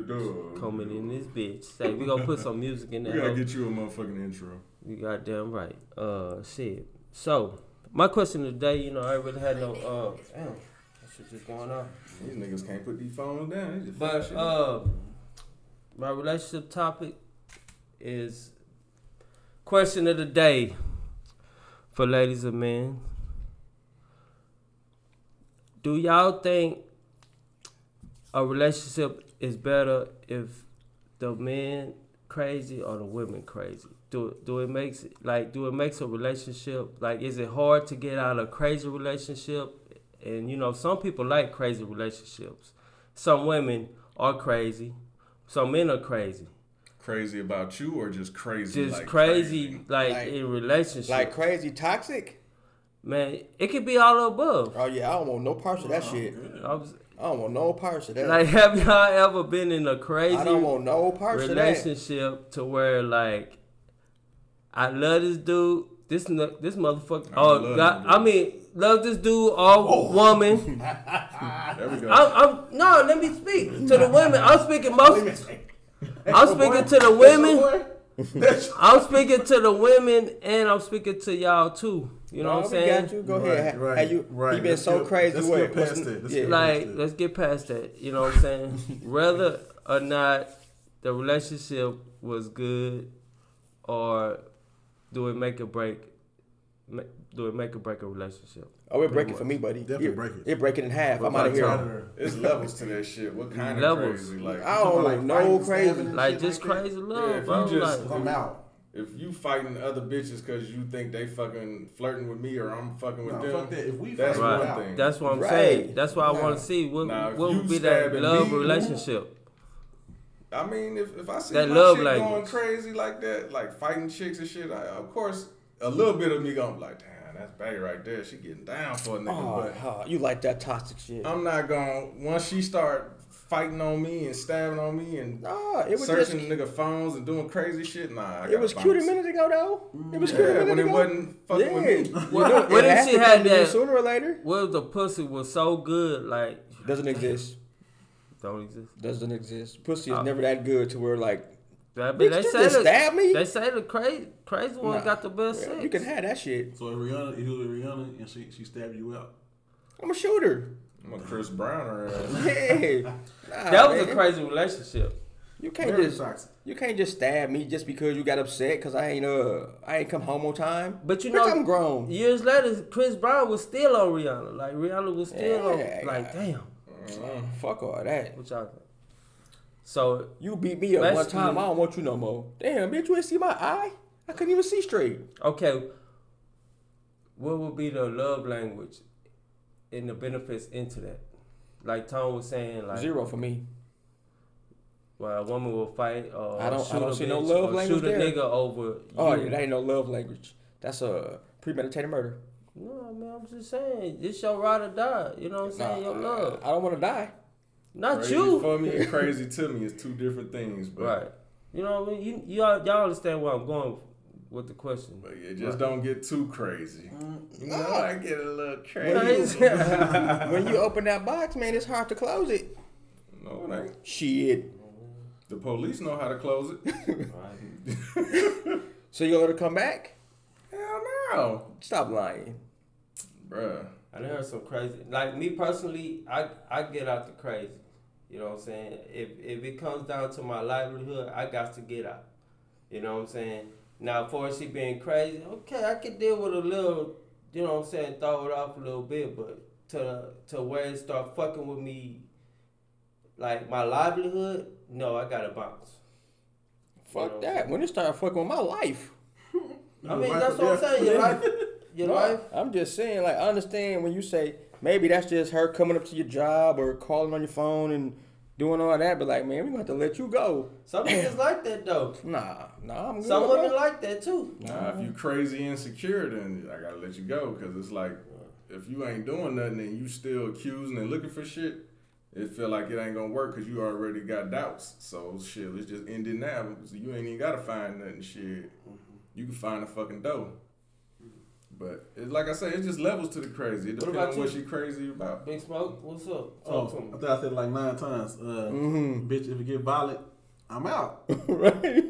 S5: Duh.
S4: Coming in this bitch. Say we gonna put some music in there.
S5: We
S4: there.
S5: gotta get you a motherfucking intro.
S4: You goddamn right. Uh, shit. So, my question today, you know, I really had no. Uh, damn, that shit just going on.
S5: These niggas can't put these phones down. They just
S4: But uh, my relationship topic is question of the day for ladies and men. Do y'all think a relationship is better if the men crazy or the women crazy? Do do it makes it like do it makes a relationship like is it hard to get out of a crazy relationship? And you know some people like crazy relationships. Some women are crazy. Some men are crazy.
S5: Crazy about you or just crazy?
S4: Just
S5: like
S4: crazy, like,
S6: Like-
S4: in relationships.
S6: Like crazy toxic.
S4: man, it could be all above.
S6: Oh yeah, I don't want no parts of that oh, shit.
S4: I was-
S6: I don't want no parts of that.
S4: like, have y'all ever been in a crazy
S6: I don't want no parts of that.
S4: relationship to where like I love this dude. This this motherfucker.
S5: I
S4: Oh God!
S5: him,
S4: I mean, love this dude or woman.
S5: There we go.
S4: I'm, I'm no. Let me speak to the women. I'm speaking most. I'm speaking to the women. I'm speaking to the women, and I'm speaking to y'all too. You know
S6: No,
S4: what I'm saying?
S6: got you. Go ahead.
S3: Right,
S6: Have you?
S3: right.
S6: You been
S3: Let's
S6: so
S3: get-
S6: crazy.
S3: let's
S6: what?
S3: get past
S6: what's-
S3: it. Let's
S6: yeah.
S3: get
S4: like
S3: it.
S4: let's get past that you know what i'm saying whether or not the relationship was good or do it make a break ma- do it make or break a relationship
S6: Oh, it break it for me, buddy.
S3: Definitely
S6: it,
S3: break it.
S6: It break it in half. I'm out of here.
S5: It's levels to that shit. What kind
S4: Levels.
S5: of crazy? Like,
S6: I don't
S3: like
S6: no crazy.
S4: like just
S3: like that?
S4: crazy
S5: Yeah,
S4: love
S5: if
S4: bro
S5: you just-
S4: like,
S3: I'm out.
S5: if you fighting other bitches because you think they fucking flirting with me or I'm fucking with
S3: Nah,
S5: them,
S3: fuck that. If we
S5: that's
S3: fight,
S5: one
S3: we're
S5: thing.
S4: that's what i'm
S6: Right.
S4: saying that's why i want to see what,
S5: Nah,
S4: what would be that
S5: stabbing
S4: love
S5: me-
S4: relationship
S5: I mean, if, if I see
S4: That
S5: my
S4: love
S5: chick
S4: language.
S5: going crazy like that, like fighting chicks and shit, I, of course, a little bit of me gonna be like, damn, that's Bay right there. She getting down for a nigga.
S6: Oh,
S5: but
S6: oh, you like that toxic shit?
S5: I'm not gonna, once she start fighting on me and stabbing on me and
S6: Nah, it was
S5: searching
S6: just.
S5: nigga phones and doing crazy shit, nah. I
S6: It was
S5: bounce.
S6: cute a minute ago though. It was cute a
S5: Yeah,
S6: minute
S5: when it wasn't fucking
S6: yeah.
S5: with me.
S6: You
S4: What-
S6: know,
S4: what
S6: it
S4: if she
S6: to
S4: had
S6: come to you
S4: that-
S6: sooner or later?
S4: what if the pussy was so good like
S6: Doesn't exist.
S4: don't exist
S6: Doesn't exist. Pussy is
S4: Oh.
S6: never that good to where like
S4: that,
S6: Bitch,
S4: they
S6: you
S4: say
S6: just
S4: the,
S6: stab me?
S4: they say the crazy crazy one
S6: Nah.
S4: got the best
S6: Yeah,
S4: sex
S6: You can have that shit.
S3: So if Rihanna, if you was with Rihanna and she she stabbed you out.
S6: I'm a shooter.
S5: I'm a Chris Brown or
S6: Yeah. Nah,
S4: that was a crazy relationship
S6: You can't
S3: Very
S6: just
S3: toxic.
S6: you can't just stab me just because you got upset because I ain't uh I ain't come home on time.
S4: But you
S6: Bitch,
S4: know,
S6: I'm grown.
S4: Years later, Chris Brown was still on Rihanna. Like Rihanna was still
S6: Yeah,
S4: on. Like damn,
S6: Fuck all that.
S4: what y'all think? So
S6: You beat me up one time. I don't want you no more. Damn, bitch, you ain't see my eye. I couldn't even see straight.
S4: okay, what would be the love language and the benefits into that? Like Tom was saying, like
S6: Zero for me.
S4: Well, a woman will fight or
S6: I don't- I
S4: shoot
S6: don't
S4: a
S6: see no love language
S4: shoot a
S6: there.
S4: nigga over.
S6: Oh,
S4: you.
S6: yeah, that ain't no love language. That's a premeditated murder.
S4: No, man, I'm just saying, this your ride or die. You know what I'm saying? your love,
S6: I don't want to die.
S4: Not
S5: crazy
S4: you.
S5: for me and crazy to me is two different things. But,
S4: Right. You know what I mean? You y'all, y'all understand where I'm going with the question.
S5: But yeah, just don't get too crazy. Mm, you know, I get a little
S6: When
S5: crazy.
S6: you, when you open that box, man, it's hard to close it.
S5: No, it ain't.
S6: Shit.
S5: The police know how to close it.
S6: So you're gonna let her come back?
S5: Hell no.
S6: Stop lying.
S5: Bruh.
S4: I done heard some crazy. Like me personally, I I get out the crazy. You know what I'm saying? If if it comes down to my livelihood, I got to get out. You know what I'm saying? Now, for she being crazy, okay, I can deal with a little. You know what I'm saying? Throw it off a little bit, but to to where it start fucking with me, like my livelihood, no, I gotta bounce.
S6: Fuck that. When it start fucking with my life.
S4: I mean, that's what I'm saying. Your life, your life.
S6: I'm just saying, like, I understand when you say maybe that's just her coming up to your job or calling on your phone and doing all that, but like, man, we gonna have to let you go.
S4: Some niggas like that though.
S6: Nah, nah, I'm good.
S4: Some
S6: bro.
S4: women like that too.
S5: Nah, if you crazy insecure, then I gotta let you go. Cause it's like, if you ain't doing nothing and you still accusing and looking for shit, it feel like it ain't gonna work because you already got doubts. So shit, let's just end it now. So you ain't even gotta find nothing. Shit, you can find a fucking dough. But it's like I said, it's just levels to the crazy. It
S4: What
S5: depends
S4: about
S5: on what
S4: you?
S5: she crazy about.
S4: Big Smoke, what's up? Talk
S3: Oh,
S4: to me.
S3: I think I said it like nine times. Uh,
S6: Mm-hmm.
S3: Bitch, if it get violent, I'm out.
S6: right?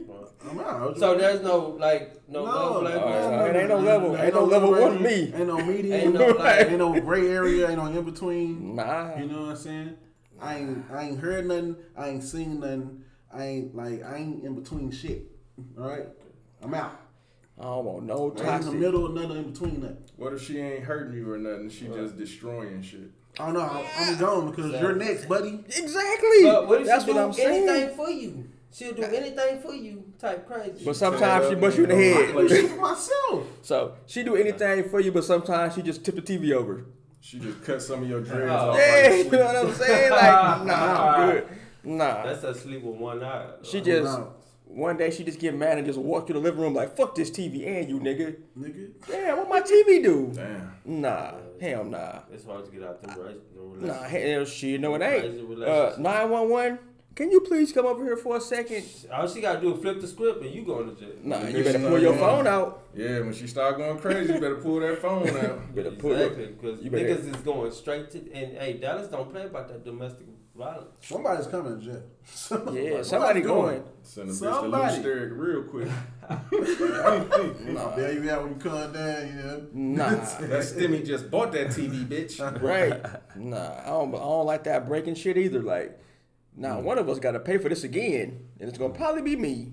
S3: I'm out.
S4: So there's no like no,
S3: No,
S4: love language.
S6: no, it ain't no level- ain't no level one me.
S3: Ain't no medium.
S4: Ain't no, like-
S3: ain't no gray area. Ain't no in between.
S6: Nah.
S3: You know what I'm saying? I ain't I ain't heard nothing. I ain't seen nothing. I ain't like I ain't in between shit. All right, I'm out.
S6: I don't want no
S3: I ain't in the
S6: toxic.
S3: middle, nothing in between that.
S5: What if she ain't hurting you or nothing? She just destroying shit.
S3: Oh no, I'm gone because you're next, buddy.
S6: Exactly.
S4: But what if
S6: That's
S4: she
S6: what
S4: do
S6: I'm saying.
S4: anything for you? She'll do anything for you, type crazy.
S6: But sometimes she bust you in the
S3: I do shit
S6: head.
S3: myself.
S6: so she do anything for you, but sometimes she just tip the TV over.
S5: She just cut some of your dreads
S4: Oh.
S5: off.
S6: Yeah,
S5: like
S6: you know what I'm saying? Like, nah, I'm good. Nah.
S4: That's a sleep with one eye.
S6: She just
S3: no.
S6: One day she just get mad and just walk through the living room like fuck this TV and you nigga.
S3: Nigga.
S6: Yeah, what my TV do?
S5: Damn.
S6: Nah, hell nah.
S4: It's hard to get out the right. the
S6: Nah, hell shit, no it
S4: Crazy
S6: ain't. Uh, 911, can you please come over here for a second?
S4: All she gotta do is flip the script and you going to jail.
S6: Nah,
S5: Yeah,
S6: you better pull your
S5: know.
S6: phone out.
S5: Yeah, when she start going crazy, you better pull that phone out.
S6: You better pull your,
S4: Exactly, because
S6: you better-
S4: niggas is going straight to and hey, Dallas don't play about that domestic violence.
S3: Somebody's coming to jail.
S6: Yeah, somebody going.
S5: Send a bitch
S3: Somebody.
S5: to loose real quick.
S3: Nah. There you at when you come down, you know.
S6: Nah,
S5: That Stimmy just bought that TV, bitch.
S6: right? Nah, I don't. I don't like that breaking shit either. Like, nah, one of us got to pay for this again, and it's gonna probably be me.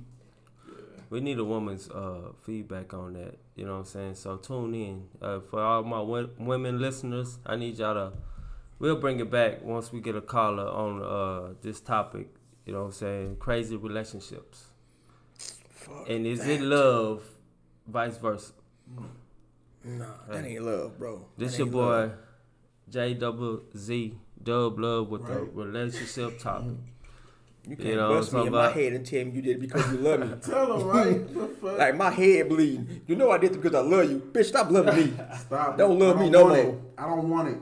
S4: We need a woman's uh, feedback on that. You know what I'm saying? So tune in. Uh, for all my wo- women listeners, I need y'all to. We'll bring it back once we get a caller on uh, this topic. You know what I'm saying? Crazy relationships. and is it love, vice versa?
S6: Nah, that ain't love, bro.
S4: This
S6: That
S4: your boy,
S6: love.
S4: J double Z Dub Love with the relationship topic.
S6: You can't
S4: You know,
S6: bust me in my
S4: somebody-
S6: head and tell me you did it because you love me.
S3: Tell them, right?
S6: Like my head bleeding. You know I did it because I love you. Bitch, stop loving me.
S3: Stop.
S6: Don't love
S3: I
S6: me no more.
S3: it. I don't want it.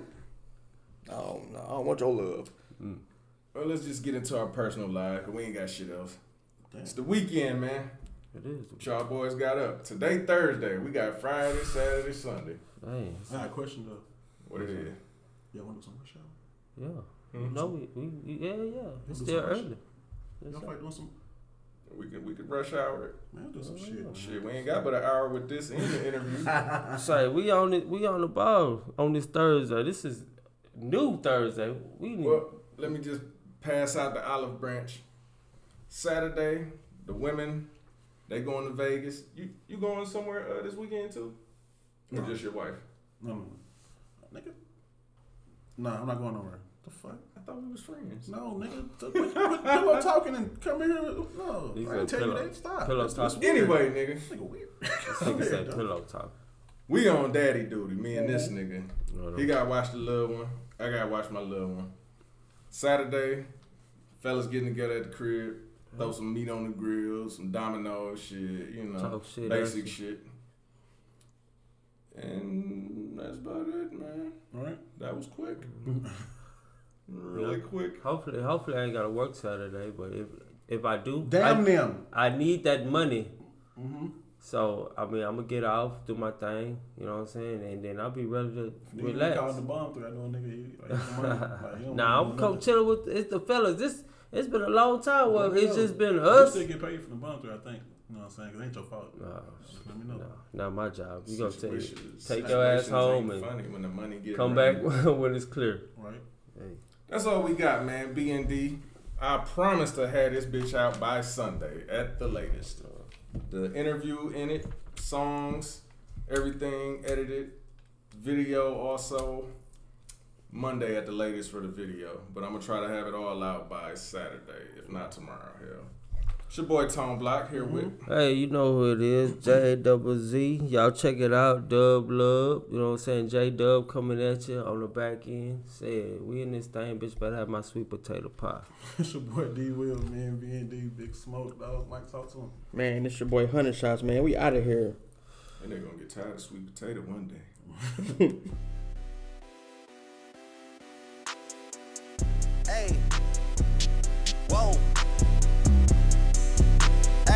S6: Oh no, I don't want your love.
S5: Well, let's just get into our personal life, cause we ain't got shit else. It's the weekend, man.
S4: It is.
S5: What y'all boys got up? Today, Thursday. We got Friday, Saturday, Sunday.
S4: Dang.
S3: I got a question though.
S5: What is it?
S3: Y'all want to do some rush hour?
S4: Yeah.
S5: Hmm?
S4: No, we, we, we- yeah, yeah. It's still early.
S3: Y'all
S4: sir.
S3: fight doing some?
S5: We could we could rush hour it.
S3: Man, do some shit.
S5: Shit, we ain't got but an hour with this in the interview.
S4: Say we on it. We on the ball on this Thursday. This is new Thursday. We need.
S5: Well, let me just pass out the olive branch. Saturday, the women, they going to Vegas. You you going somewhere uh, this weekend too? Or
S3: No.
S5: just your wife?
S3: No, no, no. Nigga. Nah, I'm not going nowhere. The fuck?
S5: I thought we was friends.
S3: No, nigga. So Quit, quit pillow talking and come here. No,
S4: He
S3: I
S4: said
S3: tell
S4: pillow-
S3: you that. Stop.
S4: pillow
S3: That's- that's
S4: talk.
S5: Anyway, nigga,
S3: Nigga weird.
S4: this nigga said pillow talk.
S5: we on daddy duty. Me and this nigga.
S4: No, no.
S5: He got to watch the little one. I got to watch my little one. Saturday, fellas getting together at the crib. Throw some meat on the grill, some domino shit, you know,
S4: shit,
S5: basic shit. And that's about it, man.
S3: All right.
S5: That was quick. really quick.
S4: Hopefully, hopefully I ain't gotta work Saturday. But if if I do,
S3: Damn
S4: I,
S3: them.
S4: I need that money.
S3: Mm-hmm.
S4: So I mean, I'm gonna get off, do my thing. You know what I'm saying, and then I'll be ready to
S3: Relax.
S4: relax.
S3: calling the bomb through. I know nigga. Like, like, don't
S4: Nah,
S3: want
S4: I'm
S3: nothing.
S4: co- chilling with it's the fellas. This it's been a long time. Well, it's
S3: know.
S4: just been
S3: You
S4: us.
S3: still get paid for the bomb through. I think. You know what I'm saying? 'Cause it ain't your fault.
S4: Nah,
S3: Let me know.
S4: nah, not my job. You gonna take take your ass home
S5: ain't
S4: and
S5: funny when the money get
S4: come
S5: running.
S4: back when it's clear.
S3: Right.
S4: Hey.
S5: That's all we got, man. B and D. I promise to have this bitch out by Sunday at the latest. The interview in it, songs, everything edited, video also. Monday at the latest for the video, but I'm gonna try to have it all out by Saturday, if not tomorrow. Hell, it's your boy Tone Block here with. Mm-hmm.
S4: Hey, you know who it is, J Double Z. Y'all check it out, Dub Love. You know what I'm saying? J Dub coming at you on the back end. Said we in this thing, bitch. Better have my sweet potato pie.
S3: it's your boy D Will, man. B and D, Big Smoke, dog. Mike, talk to him.
S6: Man, this your boy Hundred Shots, man. We out of here.
S5: And they're gonna get tired of sweet potato one day.
S8: Hey. Whoa.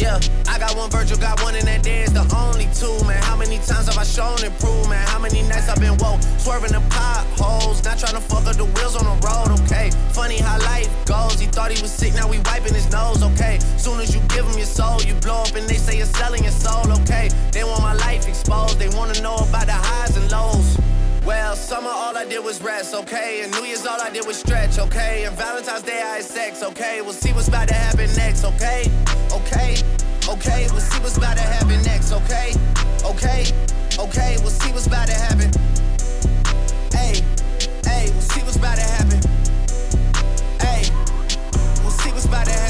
S8: Yeah, I got one Virgil, got one in that day, the only two, man. How many times have I shown improvement? How many nights I've been woke, swerving the potholes, not trying to fuck up the wheels on the road, okay? Funny how life goes, he thought he was sick, now we wiping his nose, okay? Soon as you give him your soul, you blow up and they say you're selling your soul, okay? They want my life exposed, they wanna know about the highs and lows. Well, summer all I did was rest, okay? And New Year's all I did was stretch, okay? And Valentine's Day I had sex, okay? We'll see what's about to happen next, okay? Okay, okay, we'll see what's about to happen next, okay? Okay, okay, we'll see what's about to happen. Hey, hey, we'll see what's about to happen. Hey, we'll see what's about to happen.